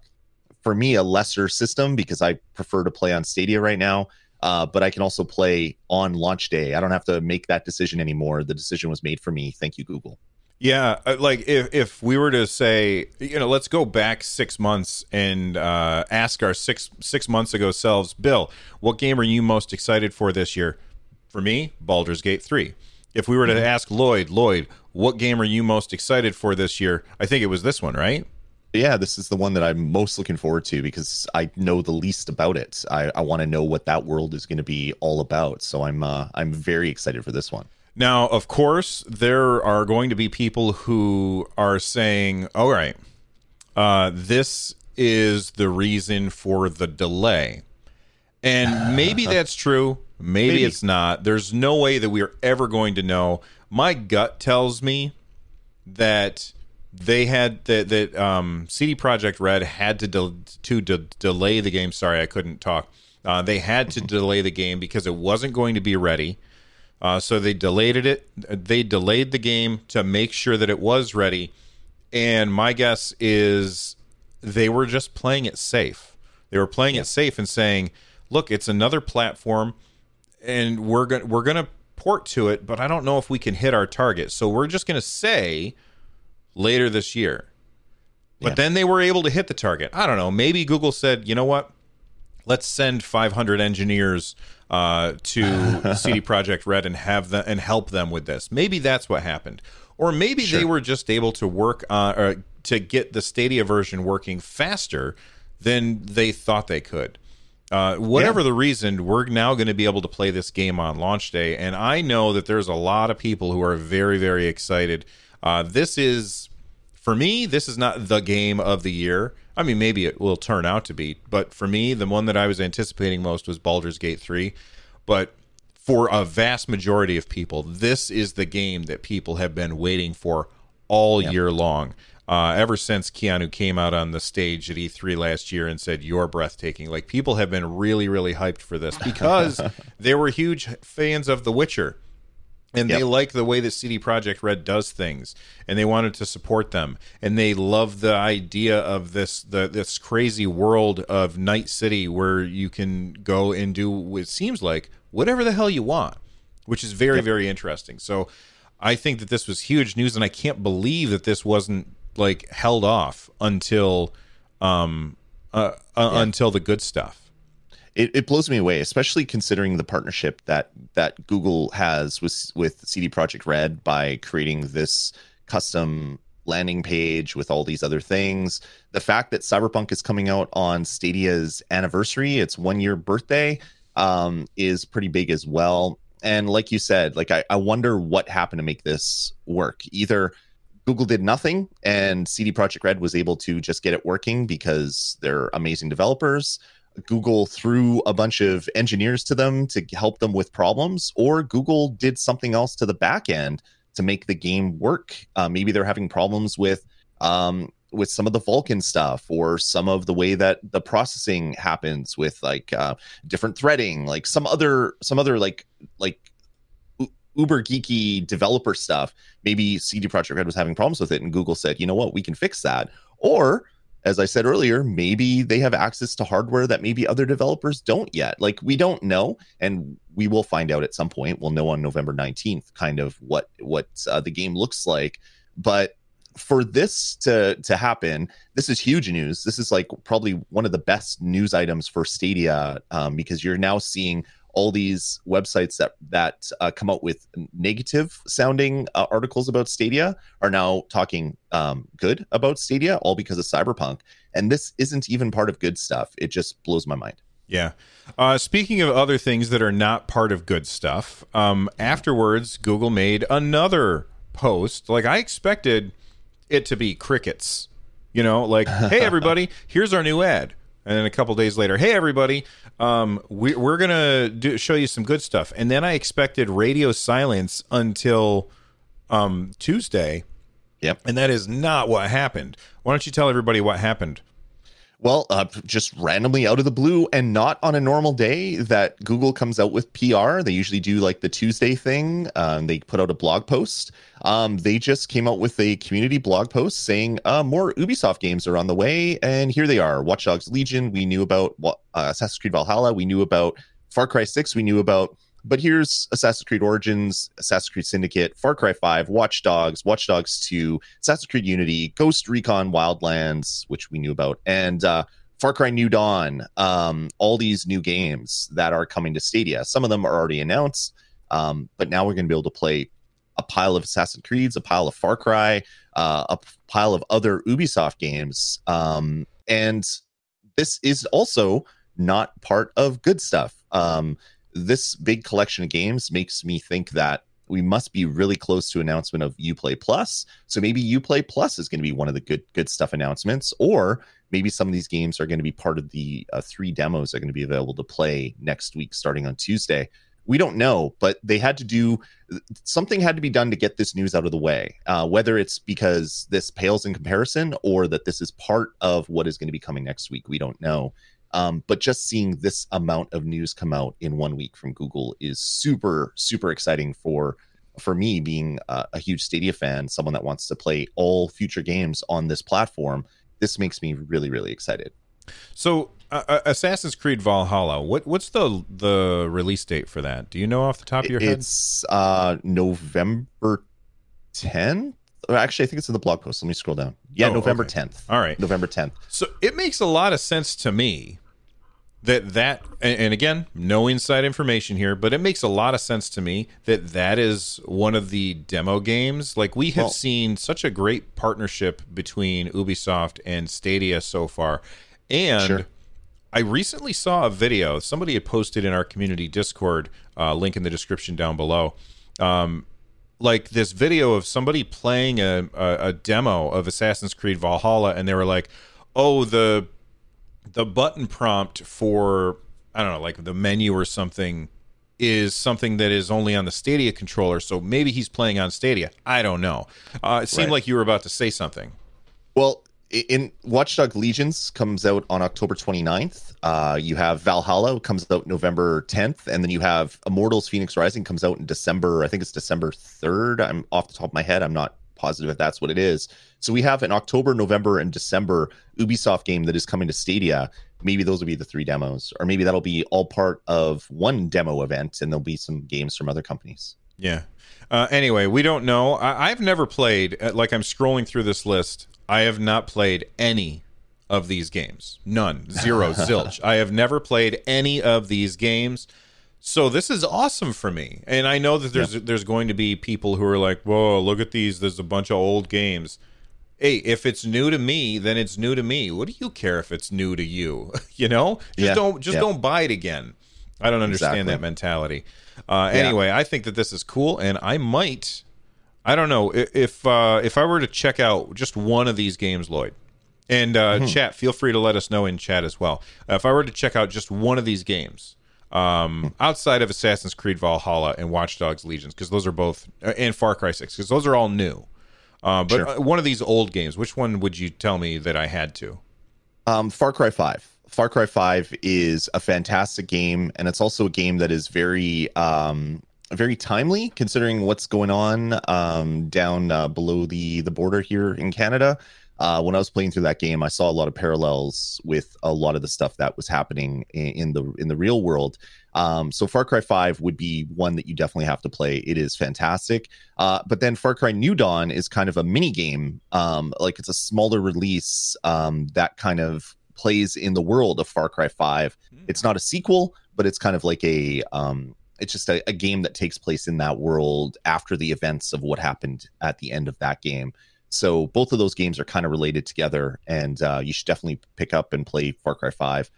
for me, a lesser system because I prefer to play on Stadia right now. Uh, but I can also play on launch day. I don't have to make that decision anymore. The decision was made for me. Thank you, Google. Yeah, uh, like if if we were to say, you know, let's go back six months and uh, ask our six six months ago selves, Bill, what game are you most excited for this year? For me, Baldur's Gate 3. If we were to mm-hmm. ask Lloyd, Lloyd, what game are you most excited for this year? I think it was this one, right? Yeah, this is the one that I'm most looking forward to because I know the least about it. I, I want to know what that world is going to be all about. So I'm uh, I'm very excited for this one. Now, of course, there are going to be people who are saying, "All right, uh, this is the reason for the delay," and maybe that's true. Maybe, Maybe, it's not. There's no way that we are ever going to know. My gut tells me that they had that that um, CD Projekt Red had to de- to de- delay the game. Sorry, I couldn't talk. Uh, they had to delay the game because it wasn't going to be ready. Uh, so they delayed it. They delayed the game to make sure that it was ready. And my guess is they were just playing it safe. They were playing yeah. it safe and saying, "Look, it's another platform and we're gonna we're going to port to it, but I don't know if we can hit our target. So we're just going to say later this year. But yeah. then they were able to hit the target. I don't know. Maybe Google said, "You know what? let's send 500 engineers uh, to CD Projekt Red and have them and help them with this. Maybe that's what happened, or maybe sure. they were just able to work on or to get the Stadia version working faster than they thought they could. Uh, whatever yeah. the reason, we're now going to be able to play this game on launch day, and I know that there's a lot of people who are very, very excited. Uh, this is, for me, this is not the game of the year. I mean, maybe it will turn out to be, but for me, the one that I was anticipating most was Baldur's Gate 3. But for a vast majority of people, this is the game that people have been waiting for all yep. year long uh, ever since Keanu came out on the stage at E3 last year and said, You're breathtaking. Like, people have been really, really hyped for this because they were huge fans of The Witcher. And yep. they like the way that CD Projekt Red does things, and they wanted to support them. And they love the idea of this the this crazy world of Night City where you can go and do what seems like whatever the hell you want, which is very, yep. very interesting. So I think that this was huge news, and I can't believe that this wasn't like held off until um uh, uh, yeah. until the good stuff. It, it blows me away, especially considering the partnership that that Google has with with CD Projekt Red by creating this custom landing page with all these other things. The fact that Cyberpunk is coming out on Stadia's anniversary, its one year birthday, um, is pretty big as well. And like you said, like I, I wonder what happened to make this work. Either Google did nothing, and CD Projekt Red was able to just get it working because they're amazing developers. Google threw a bunch of engineers to them to help them with problems, or Google did something else to the back end to make the game work. Uh, maybe they're having problems with um, with some of the Vulkan stuff, or some of the way that the processing happens with like uh, different threading, like some other some other like like uber geeky developer stuff, maybe CD Projekt Red was having problems with it, and Google said, you know what, we can fix that. Or as I said earlier, maybe they have access to hardware that maybe other developers don't yet. Like we don't know, and we will find out at some point. We'll know on November nineteenth, kind of what what uh, the game looks like. But for this to to happen, this is huge news. This is like probably one of the best news items for Stadia um, because you're now seeing all these websites that that uh, come out with negative sounding uh, articles about Stadia are now talking um, good about Stadia, all because of Cyberpunk. And this isn't even part of good stuff. It just blows my mind. Yeah. Uh, speaking of other things that are not part of good stuff, um, afterwards, Google made another post. Like I expected it to be crickets. You know, like, hey everybody, here's our new ad and then a couple days later, hey everybody, um, we, are gonna do, show you some good stuff. And then I expected radio silence until um, Tuesday. Yep. And that is not what happened. Why don't you tell everybody what happened? Well, uh, just randomly out of the blue and not on a normal day that Google comes out with PR. They usually do like the Tuesday thing. Um, they put out a blog post. Um, they just came out with a community blog post saying uh, more Ubisoft games are on the way. And here they are Watch Dogs Legion. We knew about uh, Assassin's Creed Valhalla. We knew about Far Cry 6. We knew about but here's Assassin's Creed Origins, Assassin's Creed Syndicate, Far Cry 5, Watch Dogs, Watch Dogs 2, Assassin's Creed Unity, Ghost Recon Wildlands, which we knew about, and uh, Far Cry New Dawn. Um, all these new games that are coming to Stadia. Some of them are already announced, um, but now we're going to be able to play a pile of Assassin's Creeds, a pile of Far Cry, uh, a pile of other Ubisoft games. Um, and this is also not part of good stuff. Um, this big collection of games makes me think that we must be really close to announcement of Uplay Plus. So maybe Uplay Plus is going to be one of the good good stuff announcements, or maybe some of these games are going to be part of the uh, three demos that are going to be available to play next week, starting on Tuesday. We don't know, but they had to do something had to be done to get this news out of the way. Uh, whether it's because this pales in comparison or that this is part of what is going to be coming next week, we don't know. Um, but just seeing this amount of news come out in one week from Google is super, super exciting for for me being a, a huge Stadia fan, someone that wants to play all future games on this platform. This makes me really, really excited. So, uh, uh Assassin's Creed Valhalla, what what's the the release date for that? Do you know off the top of your head? It's uh, November 10th. Actually, I think it's in the blog post. Let me scroll down. Yeah, oh, November okay. 10th. All right. November 10th. So it makes a lot of sense to me that that and, again, no inside information here, but it makes a lot of sense to me that that is one of the demo games. Like we have Well- seen such a great partnership between Ubisoft and Stadia so far, and. Sure. I recently saw a video somebody had posted in our community Discord, uh, link in the description down below. Um, like this video of somebody playing a, a, a demo of Assassin's Creed Valhalla, and they were like, "Oh, the the button prompt for I don't know, like the menu or something." Is something that is only on the Stadia controller, so maybe he's playing on Stadia. I don't know. Uh, it seemed Right. like you were about to say something. Well, in Watchdog Legions comes out on October 29th. Uh, you have Valhalla comes out November 10th, and then you have Immortals Fenyx Rising comes out in December. I think it's December 3rd. I'm off the top of my head. I'm not positive if that's what it is. So we have an October, November, and December Ubisoft game that is coming to Stadia. Maybe those will be the three demos, or maybe that'll be all part of one demo event, and there'll be some games from other companies. Yeah. Uh, anyway, we don't know. I- I've never played. uh, Like I'm scrolling through this list. I have not played any of these games. None. Zero. zilch. I have never played any of these games. So this is awesome for me. And I know that there's there's going to be people who are like, "Whoa, look at these. There's a bunch of old games." Hey, if it's new to me, then it's new to me. What do you care if it's new to you? you know, just Yeah, don't just yeah. don't buy it again. I don't understand Exactly. that mentality. Uh, Anyway, I think that this is cool, and I might. I don't know if uh, if I were to check out just one of these games, Lloyd, and uh, Mm-hmm. chat. Feel free to let us know in chat as well. Uh, if I were to check out just one of these games, um, outside of Assassin's Creed Valhalla and Watch Dogs Legions, because those are both, uh, and Far Cry Six, because those are all new. Uh, but Sure. one of these old games, which one would you tell me that I had to? Um, Far Cry 5. Far Cry 5 is a fantastic game, and it's also a game that is very, um, very timely considering what's going on um, down uh, below the the border here in Canada. Uh, when I was playing through that game, I saw a lot of parallels with a lot of the stuff that was happening in, in the in the real world. Um, so Far Cry 5 would be one that you definitely have to play. It is fantastic. Uh, but then Far Cry New Dawn is kind of a mini game. Um, like it's a smaller release um, that kind of plays in the world of Far Cry 5. It's not a sequel, but it's kind of like a um, it's just a, a game that takes place in that world after the events of what happened at the end of that game. So both of those games are kind of related together, and uh, you should definitely pick up and play Far Cry 5,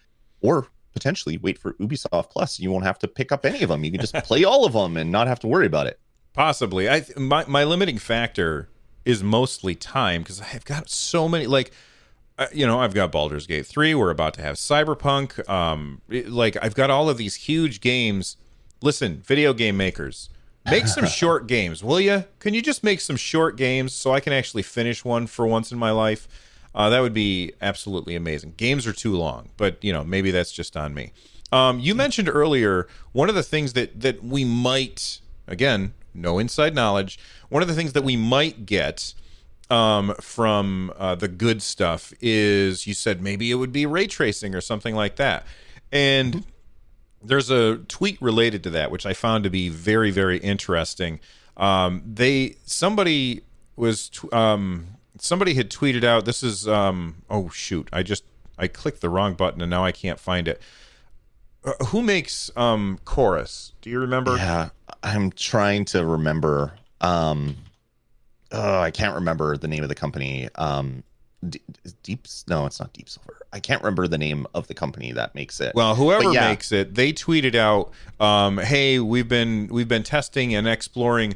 or potentially wait for Ubisoft Plus. You won't have to pick up any of them. You can just play all of them and not have to worry about it. Possibly. I th- my my limiting factor is mostly time because I've got so many like you know, I've got Baldur's Gate 3, we're about to have Cyberpunk, um it- like I've got all of these huge games. Listen, video game makers, make some short games, will you? Can you just make some short games so I can actually finish one for once in my life? Uh, that would be absolutely amazing. Games are too long, but you know, maybe that's just on me. Um, you mentioned earlier one of the things that that we might again, no inside knowledge. One of the things that we might get um, from uh, the good stuff is you said maybe it would be ray tracing or something like that, and there's a tweet related to that which I found to be very very interesting. Um, they somebody was tw- um, somebody had tweeted out this is um, oh shoot I just I clicked the wrong button and now I can't find it. Uh, who makes um, chorus? Do you remember? Yeah, I'm trying to remember. Um, oh, I can't remember the name of the company. Um, D- Deep? No, it's not Deep Silver. I can't remember the name of the company that makes it. Well, whoever yeah. makes it, they tweeted out, um, "Hey, we've been we've been testing and exploring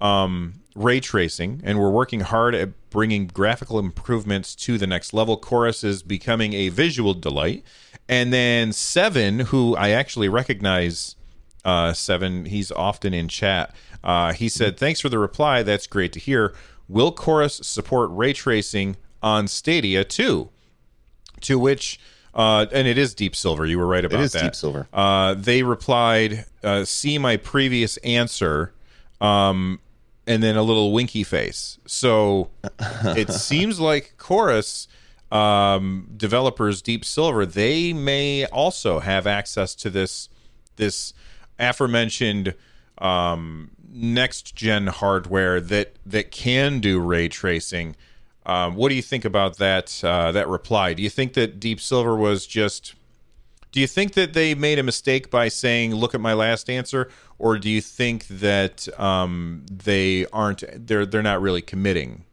um, ray tracing, and we're working hard at bringing graphical improvements to the next level. Chorus is becoming a visual delight." And then Seven, who I actually recognize, uh, Seven, he's often in chat. Uh, he said, "Thanks for the reply. That's great to hear. Will Chorus support ray tracing on Stadia too?" To which, uh, and it is Deep Silver. You were right about that. it is that. Deep Silver. Uh, they replied, uh, "See my previous answer," um, and then a little winky face. So it seems like Chorus um, developers, Deep Silver, they may also have access to this this aforementioned um, next gen hardware that that can do ray tracing. Um, what do you think about that uh, that reply? Do you think that Deep Silver was just Do you think that they made a mistake by saying, "Look at my last answer," or do you think that um, they aren't? They're they're not really committing.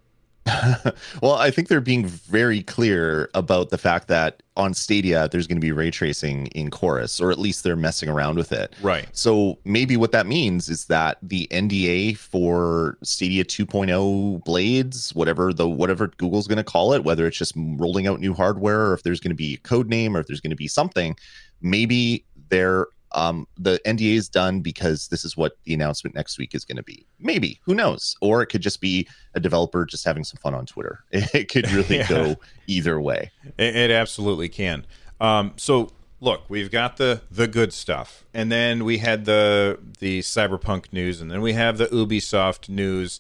well, I think they're being very clear about the fact that on Stadia there's going to be ray tracing in Chorus, or at least they're messing around with it. Right. So maybe what that means is that the NDA for Stadia 2.0 blades, whatever the whatever Google's going to call it, whether it's just rolling out new hardware, or if there's going to be a code name, or if there's going to be something, maybe they're um, the NDA is done because this is what the announcement next week is going to be. Maybe, who knows? Or it could just be a developer just having some fun on Twitter. It could really yeah. go either way. It, it absolutely can. Um, so look, we've got the the good stuff, and then we had the the cyberpunk news, and then we have the Ubisoft news.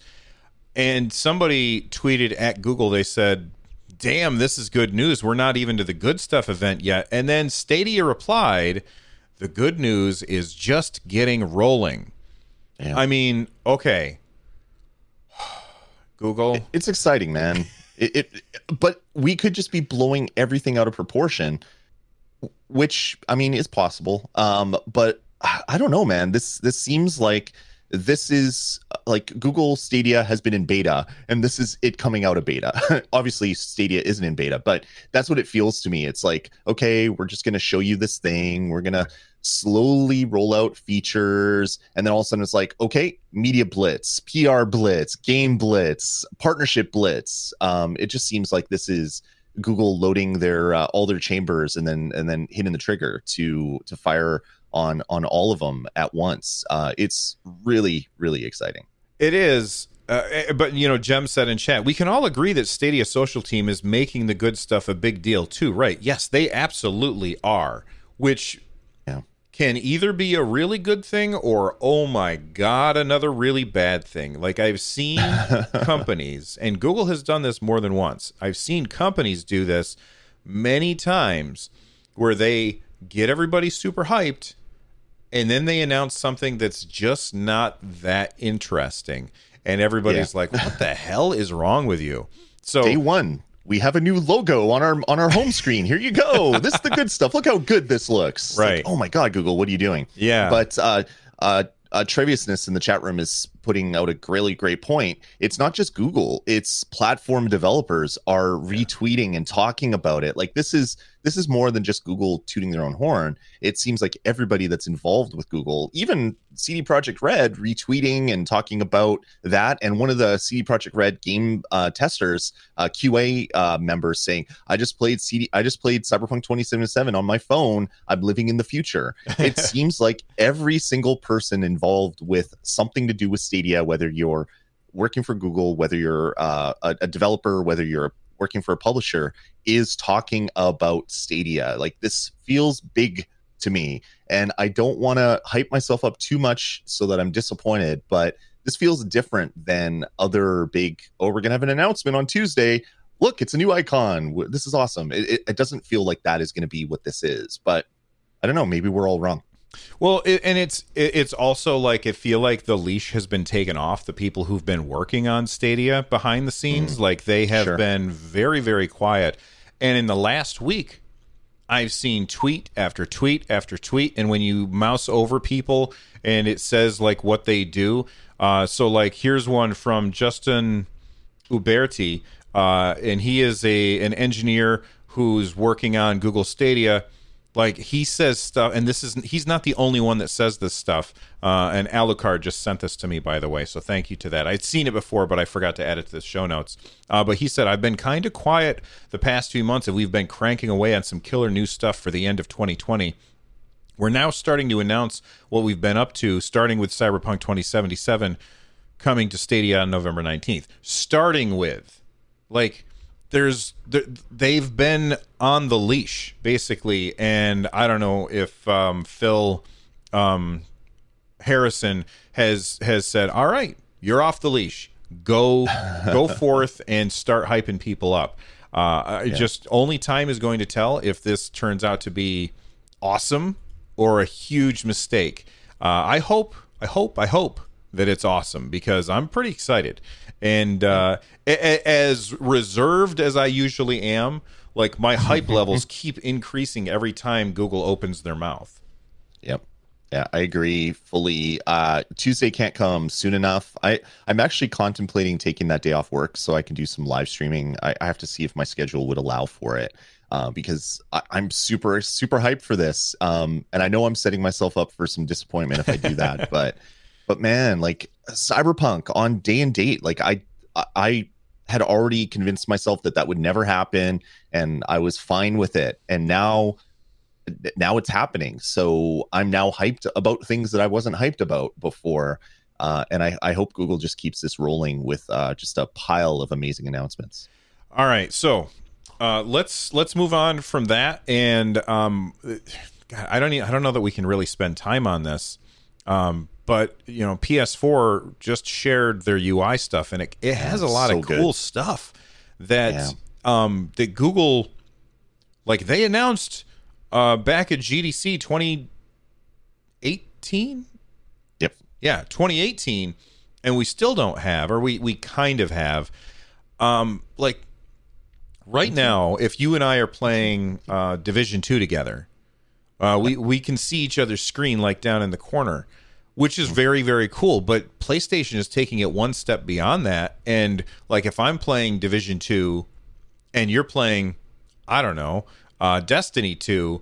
And somebody tweeted at Google, they said, "Damn, this is good news. We're not even to the good stuff event yet." And then Stadia replied the good news is just getting rolling. Yeah. I mean, okay. Google. It's exciting, man. it, it, but we could just be blowing everything out of proportion, which I mean is possible. Um, but I don't know, man. This this seems like this is like Google Stadia has been in beta and this is it coming out of beta. Obviously Stadia isn't in beta, but that's what it feels to me. It's like, okay, we're just going to show you this thing. We're going to slowly roll out features and then all of a sudden it's like, okay, media blitz, PR blitz, game blitz, partnership blitz. Um it just seems like this is Google loading their uh, all their chambers and then and then hitting the trigger to to fire on on all of them at once. Uh, it's really really exciting. It is. Uh, eh, but you know, Jem said in chat, we can all agree that Stadia Social Team is making the good stuff a big deal too, right? Yes, they absolutely are. Which. Can either be a really good thing or oh my god, another really bad thing. Like I've seen companies, and Google has done this more than once. I've seen companies do this many times where they get everybody super hyped and then they announce something that's just not that interesting and everybody's yeah. like what the hell is wrong with you so day one we have a new logo on our on our home screen. Here you go. This is the good stuff. Look how good this looks. Right like, oh my god google what are you doing? Yeah. But uh uh uh, Treviousness in the chat room is putting out a really great point. It's not just Google; it's platform developers are retweeting and talking about it. Like this is this is more than just Google tooting their own horn. It seems like everybody that's involved with Google, even CD Projekt Red, retweeting and talking about that. And one of the CD Projekt Red game uh, testers, uh, QA uh, members, saying, "I just played CD, I just played Cyberpunk 2077 on my phone. I'm living in the future." It seems like every single person involved with something to do with Whether you're working for Google, whether you're uh, a, a, developer, whether you're working for a publisher is talking about Stadia. Like this feels big to me, and I don't want to hype myself up too much so that I'm disappointed, but this feels different than other big, oh, we're going to have an announcement on Tuesday. Look, it's a new icon. This is awesome. It, it, it doesn't feel like that is going to be what this is, but I don't know. Maybe we're all wrong. Well, it, and it's it, it's also like it feel like the leash has been taken off the people who've been working on Stadia behind the scenes. Mm, like they have sure. been very very quiet. And in the last week, I've seen tweet after tweet after tweet. And when you mouse over people and it says like what they do, uh, so like here's one from Justin Uberti, uh, and he is a an engineer who's working on Google Stadia like he says stuff and this is he's not the only one that says this stuff. Uh, and alucard just sent this to me by the way so thank you to that. I'd seen it before but i forgot to add it to the show notes. Uh, but he said i've been kind of quiet the past few months and we've been cranking away on some killer new stuff for the end of 2020 we're now starting to announce what we've been up to starting with cyberpunk 2077 coming to stadia on november 19th starting with like there's they've been on the leash basically. And i don't know if um, phil um, harrison has has said all right you're off the leash. Go go forth and start hyping people up. Uh, yeah. just only time is going to tell if this turns out to be awesome or a huge mistake. Uh, i hope i hope i hope that it's awesome because i'm pretty excited and uh, a- as reserved as I usually am like my hype levels keep increasing every time Google opens their mouth. Yep. Yeah, I agree fully. Uh, Tuesday can't come soon enough. I I'm actually contemplating taking that day off work so I can do some live streaming. I, I have to see if my schedule would allow for it. Uh, because I, am super super hyped for this, um, and I know I'm setting myself up for some disappointment if I do that. but but man, like Cyberpunk on day and date, like I I had already convinced myself that that would never happen, and I was fine with it. And now now it's happening. So I'm now hyped about things that I wasn't hyped about before. Uh, and I, I hope Google just keeps this rolling with uh, just a pile of amazing announcements. All right, so uh, let's let's move on from that. And um, God, I don't I don't know that we can really spend time on this. Um, but you know, PS4 just shared their UI stuff, and it, it has a lot so of cool good. stuff that yeah. um, that Google like they announced uh, back at GDC 2018. Yep. Yeah, 2018, and we still don't have, or we we kind of have. Um, like right now, if you and I are playing uh, Division Two together, uh, we we can see each other's screen like down in the corner, which is very very cool. But PlayStation is taking it one step beyond that, and like if I'm playing Division Two, and you're playing, I don't know, uh, Destiny 2,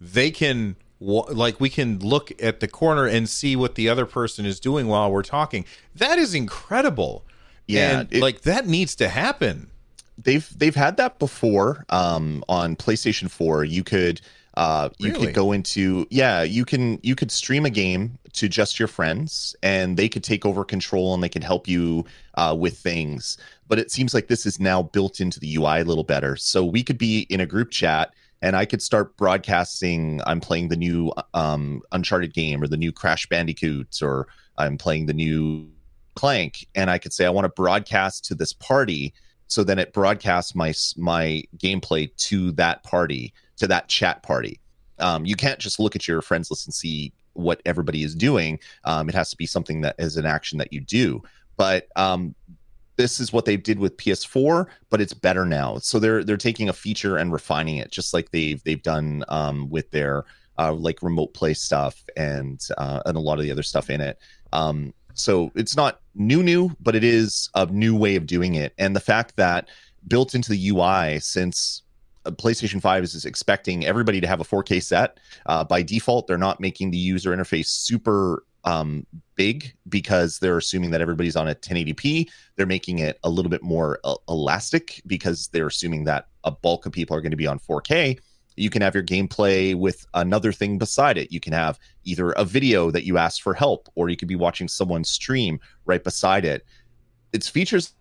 they can like we can look at the corner and see what the other person is doing while we're talking. That is incredible. Yeah, and, it, like that needs to happen. They've they've had that before um, on PlayStation 4. You could uh, you really? could go into yeah you can you could stream a game to just your friends and they could take over control and they can help you uh, with things. But it seems like this is now built into the ui a little better. So we could be in a group chat and i could start broadcasting i'm playing the new um, uncharted game or the new crash bandicoots or i'm playing the new clank and i could say i want to broadcast to this party. So then it broadcasts my my gameplay to that party to that chat party um, you can't just look at your friends list and see what everybody is doing. Um, it has to be something that is an action that you do. But um, this is what they did with PS4, but it's better now. So they're they're taking a feature and refining it, just like they've they've done um, with their uh, like remote play stuff and uh, and a lot of the other stuff in it. Um, so it's not new new, but it is a new way of doing it. And the fact that built into the UI since PlayStation 5 is, is expecting everybody to have a 4K set. Uh, by default, they're not making the user interface super um, big because they're assuming that everybody's on a 1080p. They're making it a little bit more uh, elastic because they're assuming that a bulk of people are going to be on 4K. You can have your gameplay with another thing beside it. You can have either a video that you ask for help, or you could be watching someone stream right beside it. It's features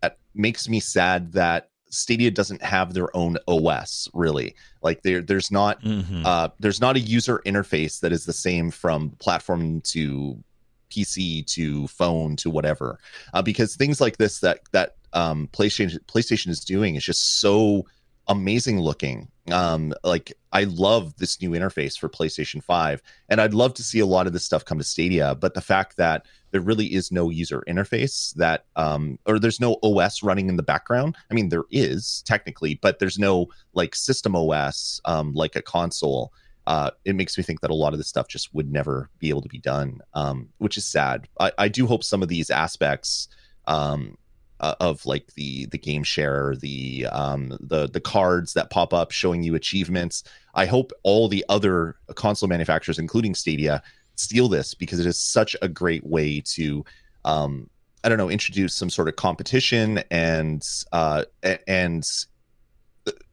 that makes me sad that Stadia doesn't have their own OS really. Like there there's not mm-hmm. uh there's not a user interface that is the same from platform to PC to phone to whatever. Uh, because things like this that that um PlayStation PlayStation is doing is just so amazing looking. Um, like I love this new interface for PlayStation 5, and I'd love to see a lot of this stuff come to Stadia. But the fact that there really is no user interface that, um, or there's no OS running in the background. I mean, there is technically, but there's no like system OS um, like a console. Uh, it makes me think that a lot of this stuff just would never be able to be done, um, which is sad. I, I do hope some of these aspects um, uh, of like the the game share, the um, the the cards that pop up showing you achievements. I hope all the other console manufacturers, including Stadia, steal this because it is such a great way to um, I don't know introduce some sort of competition and uh, and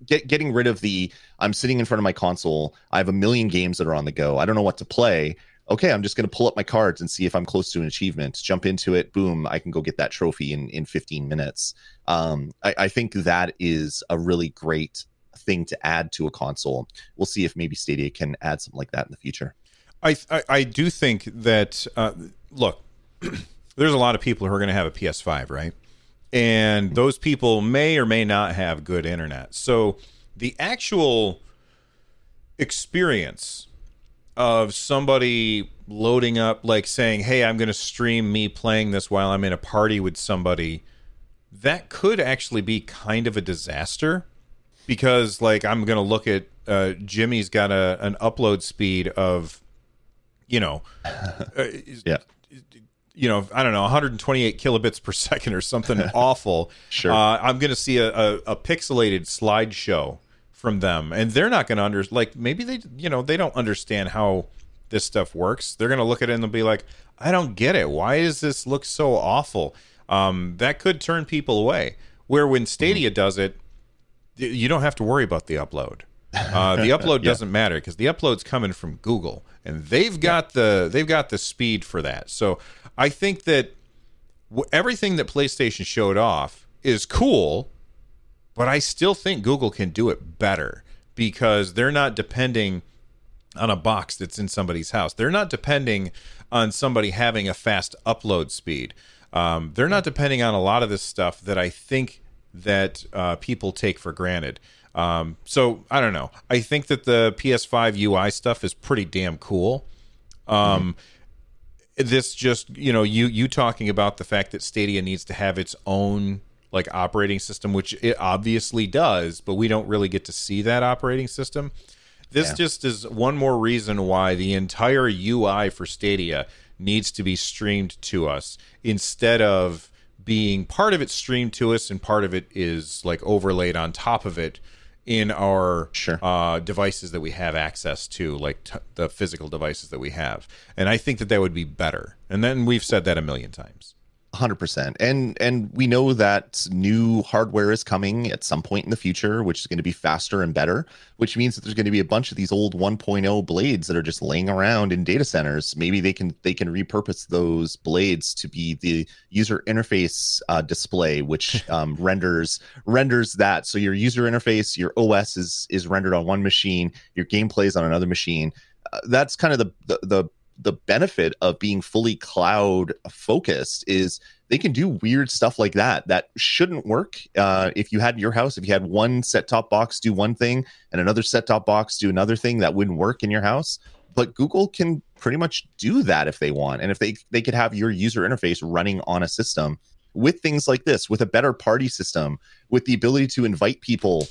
get getting rid of the I'm sitting in front of my console. I have a million games that are on the go. I don't know what to play okay, I'm just going to pull up my cards and see if I'm close to an achievement. Jump into it, boom, I can go get that trophy in in 15 minutes. Um, I, I think that is a really great thing to add to a console. We'll see if maybe Stadia can add something like that in the future. I I, I do think that uh, look, there's a lot of people who are going to have a PS5, right? And mm-hmm. those people may or may not have good internet. So the actual experience of somebody loading up, like saying, "Hey, I'm going to stream me playing this while I'm in a party with somebody," that could actually be kind of a disaster. because like I'm gonna look at uh, Jimmy's got a an upload speed of, you know, uh, Yeah. you know, I don't know, 128 kilobits per second or something awful. Sure. Uh, I'm going to see a, a, a pixelated slideshow from them, and they're not going to under like maybe they you know they don't understand how this stuff works. They're going to look at it and they'll be like, I don't get it. Why does this look so awful? Um, that could turn people away. Where when Stadia does it, you don't have to worry about the upload. Uh, the upload Yeah. doesn't matter because the upload's coming from Google, and they've got the they've got the speed for that. So I think that w- everything that PlayStation showed off is cool, but I still think Google can do it better because they're not depending on a box that's in somebody's house. They're not depending on somebody having a fast upload speed. Um, they're not depending on a lot of this stuff that I think that uh, people take for granted. Um, so I don't know. I think that the PS5 UI stuff is pretty damn cool. Um, This just you know you you talking about the fact that Stadia needs to have its own like operating system, which it obviously does, but we don't really get to see that operating system. This Yeah. just is one more reason why the entire UI for Stadia needs to be streamed to us instead of being part of it streamed to us and part of it is like overlaid on top of it in our Sure. uh, devices that we have access to, like t- the physical devices that we have. And I think that that would be better. And then we've said that a million times. 100% and and we know that new hardware is coming at some point in the future which is going to be faster and better which means that there's going to be a bunch of these old 1.0 blades that are just laying around in data centers. Maybe they can they can repurpose those blades to be the user interface uh, display which um, renders renders that. So your user interface your os is is rendered on one machine your gameplay is on another machine. Uh, that's kind of the the, the the benefit of being fully cloud focused is they can do weird stuff like that that shouldn't work. Uh, if you had your house if you had one set top box do one thing and another set top box do another thing that wouldn't work in your house. But google can pretty much do that if they want and if they they could have your user interface running on a system with things like this with a better party system with the ability to invite people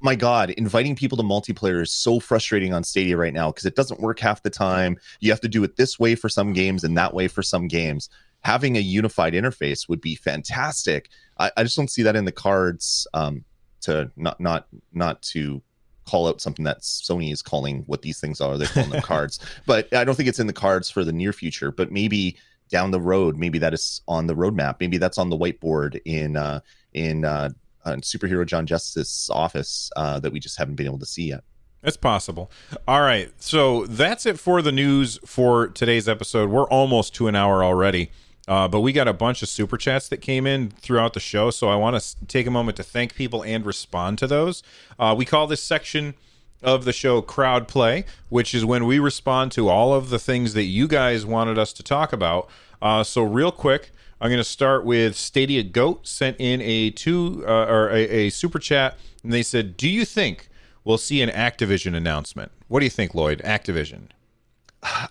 my god inviting people to multiplayer is so frustrating on stadia right now because it doesn't work half the time. You have to do it this way for some games and that way for some games. Having a unified interface would be fantastic. I, I just don't see that in the cards um, to not not not to call out something that sony is calling what these things are. They're calling them cards. But i don't think it's in the cards for the near future but maybe down the road maybe that is on the roadmap. Maybe that's on the whiteboard in uh in uh uh, superhero John Justice's office uh, that we just haven't been able to see yet. It's possible. All right. So that's it for the news for today's episode. We're almost to an hour already. Uh, but we got a bunch of super chats that came in throughout the show. So I want to take a moment to thank people and respond to those. Uh, we call this section of the show crowd play, which is when we respond to all of the things that you guys wanted us to talk about. Uh, so, real quick, I'm going to start with Stadia Goat sent in a two uh, or a, a super chat, and they said, "Do you think we'll see an Activision announcement? What do you think, Lloyd? Activision?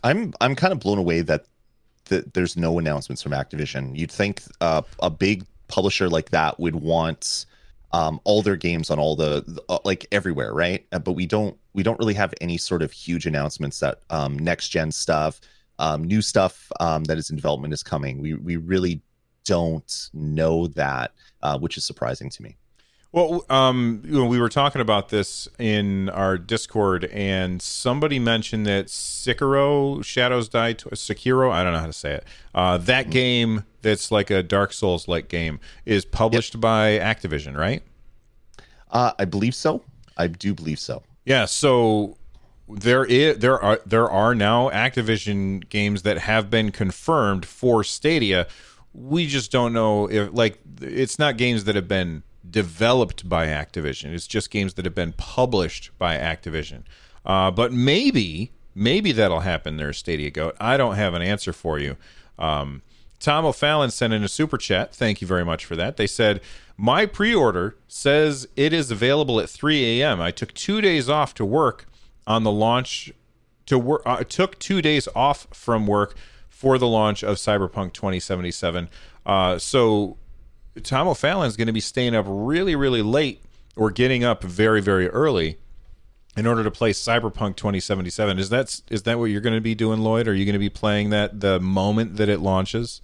I'm I'm kind of blown away that that there's no announcements from Activision. You'd think uh, a big publisher like that would want um, all their games on all the, the uh, like everywhere, right? Uh, but we don't we don't really have any sort of huge announcements that um, next gen stuff, um, new stuff um, that is in development is coming. We we really don't know that, uh, which is surprising to me. Well, um, you know, we were talking about this in our Discord, and somebody mentioned that Sekiro Shadows Die Tw- Sekiro. I don't know how to say it. Uh, that game that's like a Dark Souls like game is published by Activision, right? Uh, I believe so. I do believe so. Yeah. So there is there are there are now Activision games that have been confirmed for Stadia. We just don't know if like it's not games that have been developed by Activision. It's just games that have been published by Activision. Uh, but maybe maybe that'll happen there, Stadia Goat. I don't have an answer for you. Um, Tom O'Fallon sent in a super chat. Thank you very much for that. They said, My pre order says it is available at 3 a.m. I took two days off to work on the launch. To work, uh, took two days off from work for the launch of Cyberpunk 2077. Uh, so Tom O'Fallon is going to be staying up really, really late or getting up very very early in order to play Cyberpunk 2077. Is that is that what you're going to be doing, Lloyd? Are you going to be playing that the moment that it launches?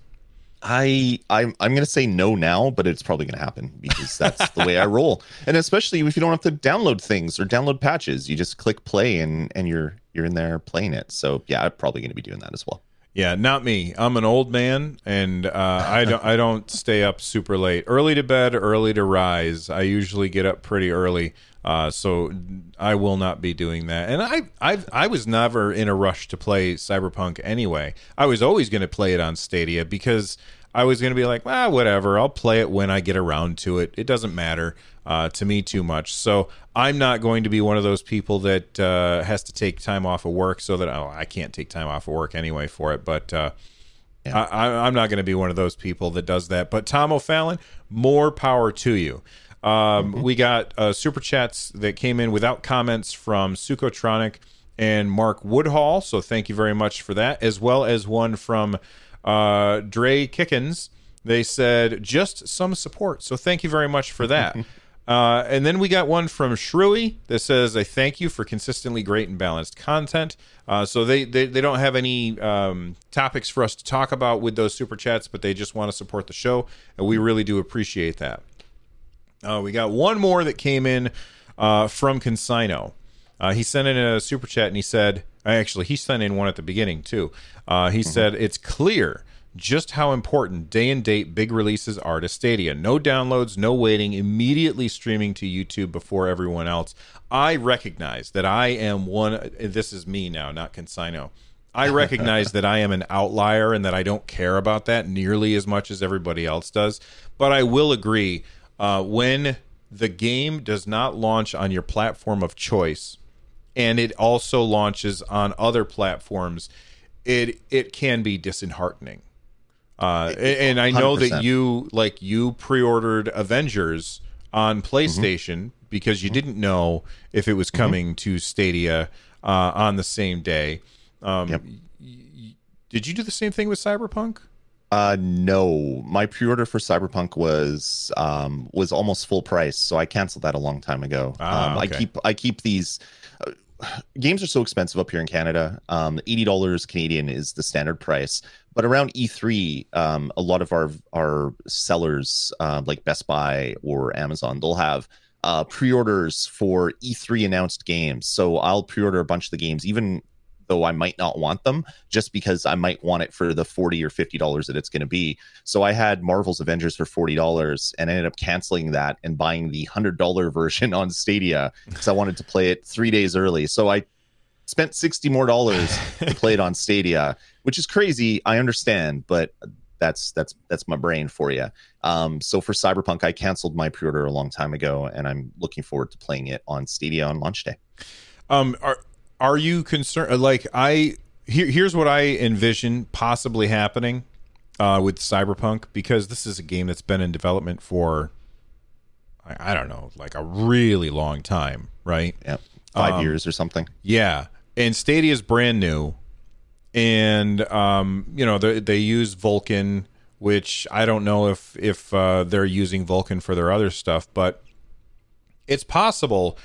I I'm I'm gonna say no now, but it's probably gonna happen because that's the way I roll. And especially if you don't have to download things or download patches, you just click play and and you're you're in there playing it. So yeah, I'm probably gonna be doing that as well. Yeah, not me. I'm an old man, and uh, I don't I don't stay up super late. Early to bed, early to rise. I usually get up pretty early, uh, so I will not be doing that. And I I I was never in a rush to play Cyberpunk anyway. I was always going to play it on Stadia because I was going to be like, well, whatever. I'll play it when I get around to it. It doesn't matter uh, to me too much. So I'm not going to be one of those people that uh, has to take time off of work so that oh, I can't take time off of work anyway for it. But uh, yeah. I, am not going to be one of those people that does that. But Tom O'Fallon, more power to you. Um, mm-hmm. We got uh, super chats that came in without comments from Sukotronic and Mark Woodhall. So thank you very much for that, as well as one from uh, Dre Kickens, they said just some support. So thank you very much for that. uh, and then we got one from Shrewy that says, I thank you for consistently great and balanced content. Uh, so they, they, they don't have any um, topics for us to talk about with those super chats, but they just want to support the show. And we really do appreciate that. Uh, we got one more that came in uh, from Consino. Uh, he sent in a super chat and he said, actually, he sent in one at the beginning too. Uh, he mm-hmm. said, It's clear just how important day and date big releases are to Stadia. No downloads, no waiting, immediately streaming to YouTube before everyone else. I recognize that I am one, this is me now, not Consino. I recognize that I am an outlier and that I don't care about that nearly as much as everybody else does. But I will agree uh, when the game does not launch on your platform of choice and it also launches on other platforms, it it can be disheartening. Uh, and I know 100%. that you like you pre-ordered Avengers on PlayStation mm-hmm. because you didn't know if it was mm-hmm. coming mm-hmm. to Stadia uh, on the same day. Um, yep. y- did you do the same thing with Cyberpunk? Uh, no, my pre-order for Cyberpunk was um, was almost full price, so I canceled that a long time ago. Ah, um, okay. I keep I keep these games are so expensive up here in Canada. Um, Eighty dollars Canadian is the standard price, but around E3, um, a lot of our our sellers, uh, like Best Buy or Amazon, they'll have uh, pre-orders for E3 announced games. So I'll pre-order a bunch of the games, even though I might not want them, just because I might want it for the 40 or 50 dollars that it's going to be. So I had Marvel's Avengers for 40 dollars and I ended up canceling that and buying the hundred dollar version on Stadia because I wanted to play it three days early. So I spent 60 more dollars to play it on Stadia, which is crazy. I understand, but that's that's that's my brain for you. Um, so for Cyberpunk, I canceled my pre-order a long time ago, and I'm looking forward to playing it on Stadia on launch day. Um, are are you concerned? Uh, like I here, here's what I envision possibly happening uh, with Cyberpunk because this is a game that's been in development for I, I don't know, like a really long time, right? Yeah, five um, years or something. Yeah, and Stadia is brand new, and um, you know they, they use Vulkan, which I don't know if if uh, they're using Vulkan for their other stuff, but it's possible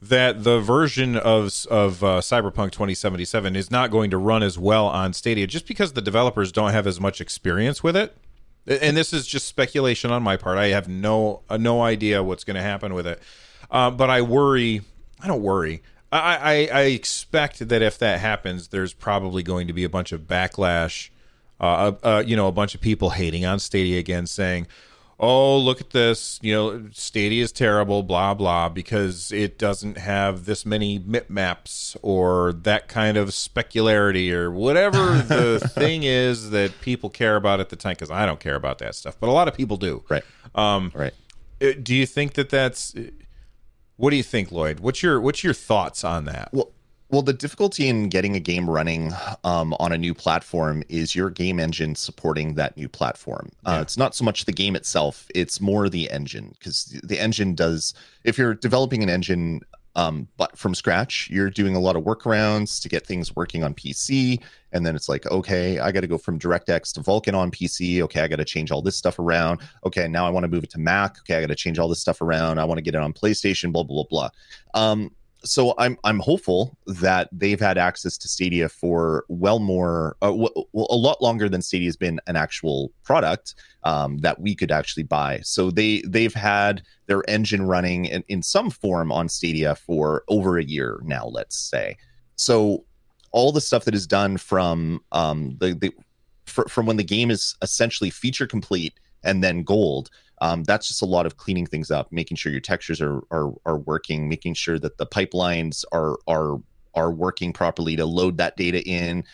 that the version of of uh, Cyberpunk 2077 is not going to run as well on Stadia just because the developers don't have as much experience with it. And this is just speculation on my part. I have no uh, no idea what's going to happen with it. Uh, but I worry. I don't worry. I, I, I expect that if that happens, there's probably going to be a bunch of backlash. Uh, uh, you know, a bunch of people hating on Stadia again, saying, oh, look at this, you know, Stadia is terrible, blah, blah, because it doesn't have this many mip maps or that kind of specularity or whatever the thing is that people care about at the time. Because I don't care about that stuff, but a lot of people do. Right. Um, right. Uh, do you think that that's. What do you think, Lloyd? What's your what's your thoughts on that? Well, well, the difficulty in getting a game running um, on a new platform is your game engine supporting that new platform. Uh. It's not so much the game itself; it's more the engine because the engine does. If you're developing an engine um, but from scratch, you're doing a lot of workarounds to get things working on PC. And then it's like, okay, I got to go from DirectX to Vulkan on PC. Okay, I got to change all this stuff around. Okay, now I want to move it to Mac. Okay, I got to change all this stuff around. I want to get it on PlayStation. Blah blah blah blah. Um, so I'm I'm hopeful that they've had access to Stadia for well more uh, a lot longer than Stadia has been an actual product um, that we could actually buy. So they they've had their engine running in, in some form on Stadia for over a year now, let's say. So all the stuff that is done from um, the, the fr- from when the game is essentially feature complete and then gold um, that's just a lot of cleaning things up, making sure your textures are are are working, making sure that the pipelines are are are working properly to load that data in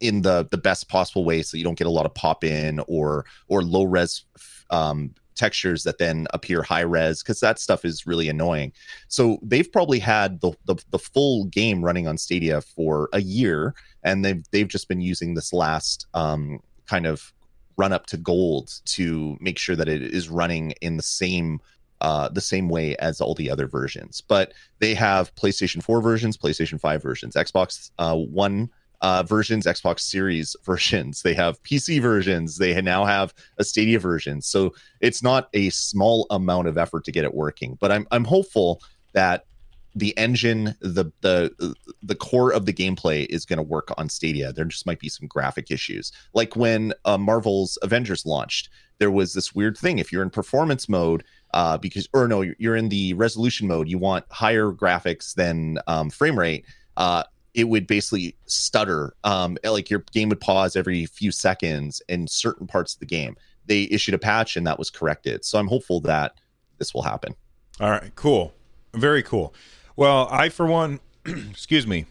in the the best possible way so you don't get a lot of pop in or or low res um, textures that then appear high res because that stuff is really annoying. So they've probably had the, the, the full game running on stadia for a year and they've they've just been using this last um, kind of run up to gold to make sure that it is running in the same uh, the same way as all the other versions. But they have PlayStation 4 versions, PlayStation 5 versions, Xbox uh, One uh, versions, Xbox Series versions. They have PC versions. They now have a Stadia version. So it's not a small amount of effort to get it working. But I'm I'm hopeful that the engine, the the the core of the gameplay is going to work on Stadia. There just might be some graphic issues, like when uh, Marvel's Avengers launched. There was this weird thing. If you're in performance mode, uh, because or no, you're in the resolution mode, you want higher graphics than um, frame rate. Uh, it would basically stutter. Um, like your game would pause every few seconds in certain parts of the game. They issued a patch and that was corrected. So I'm hopeful that this will happen. All right, cool, very cool. Well, I for one, excuse me,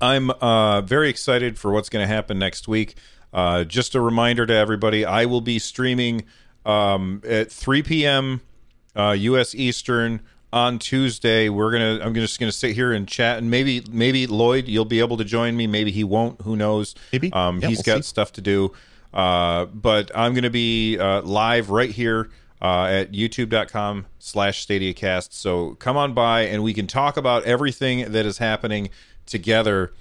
I'm uh, very excited for what's going to happen next week. Uh, just a reminder to everybody, I will be streaming um, at 3 p.m. Uh, U.S. Eastern on Tuesday. We're gonna. I'm just gonna sit here and chat, and maybe maybe Lloyd, you'll be able to join me. Maybe he won't. Who knows? Maybe. Um, yeah, he's we'll got see. stuff to do. Uh, but I'm gonna be uh, live right here uh, at youtube.com slash stadiacast. So come on by and we can talk about everything that is happening together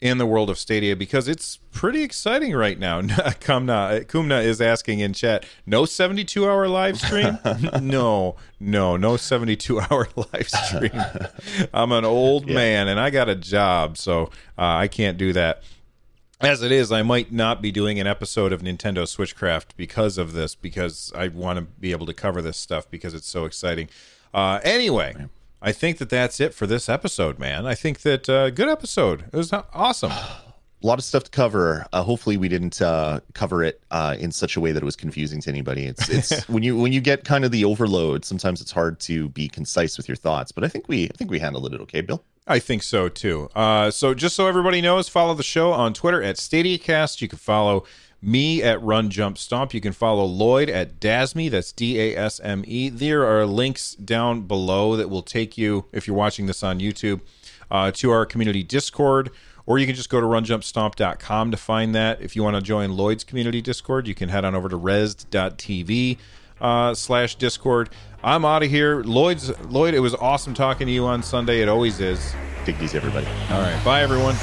in the world of Stadia because it's pretty exciting right now. Kumna, Kumna is asking in chat, no 72 hour live stream? no, no, no 72 hour live stream. I'm an old yeah. man and I got a job, so uh, I can't do that as it is, I might not be doing an episode of Nintendo Switchcraft because of this, because I want to be able to cover this stuff because it's so exciting. Uh, anyway, I think that that's it for this episode, man. I think that uh, good episode. It was awesome. A lot of stuff to cover. Uh, hopefully, we didn't uh, cover it uh, in such a way that it was confusing to anybody. It's it's when you when you get kind of the overload. Sometimes it's hard to be concise with your thoughts. But I think we I think we handled it okay, Bill. I think so too. Uh, so just so everybody knows, follow the show on Twitter at StadiaCast. You can follow me at Run Jump Stomp. You can follow Lloyd at Dasme. That's D A S M E. There are links down below that will take you, if you're watching this on YouTube, uh, to our community Discord. Or you can just go to runjumpstomp.com to find that. If you want to join Lloyd's community Discord, you can head on over to res.tv uh, slash Discord. I'm out of here. Lloyd's Lloyd, it was awesome talking to you on Sunday. It always is. Take these, everybody. All right. Bye, everyone.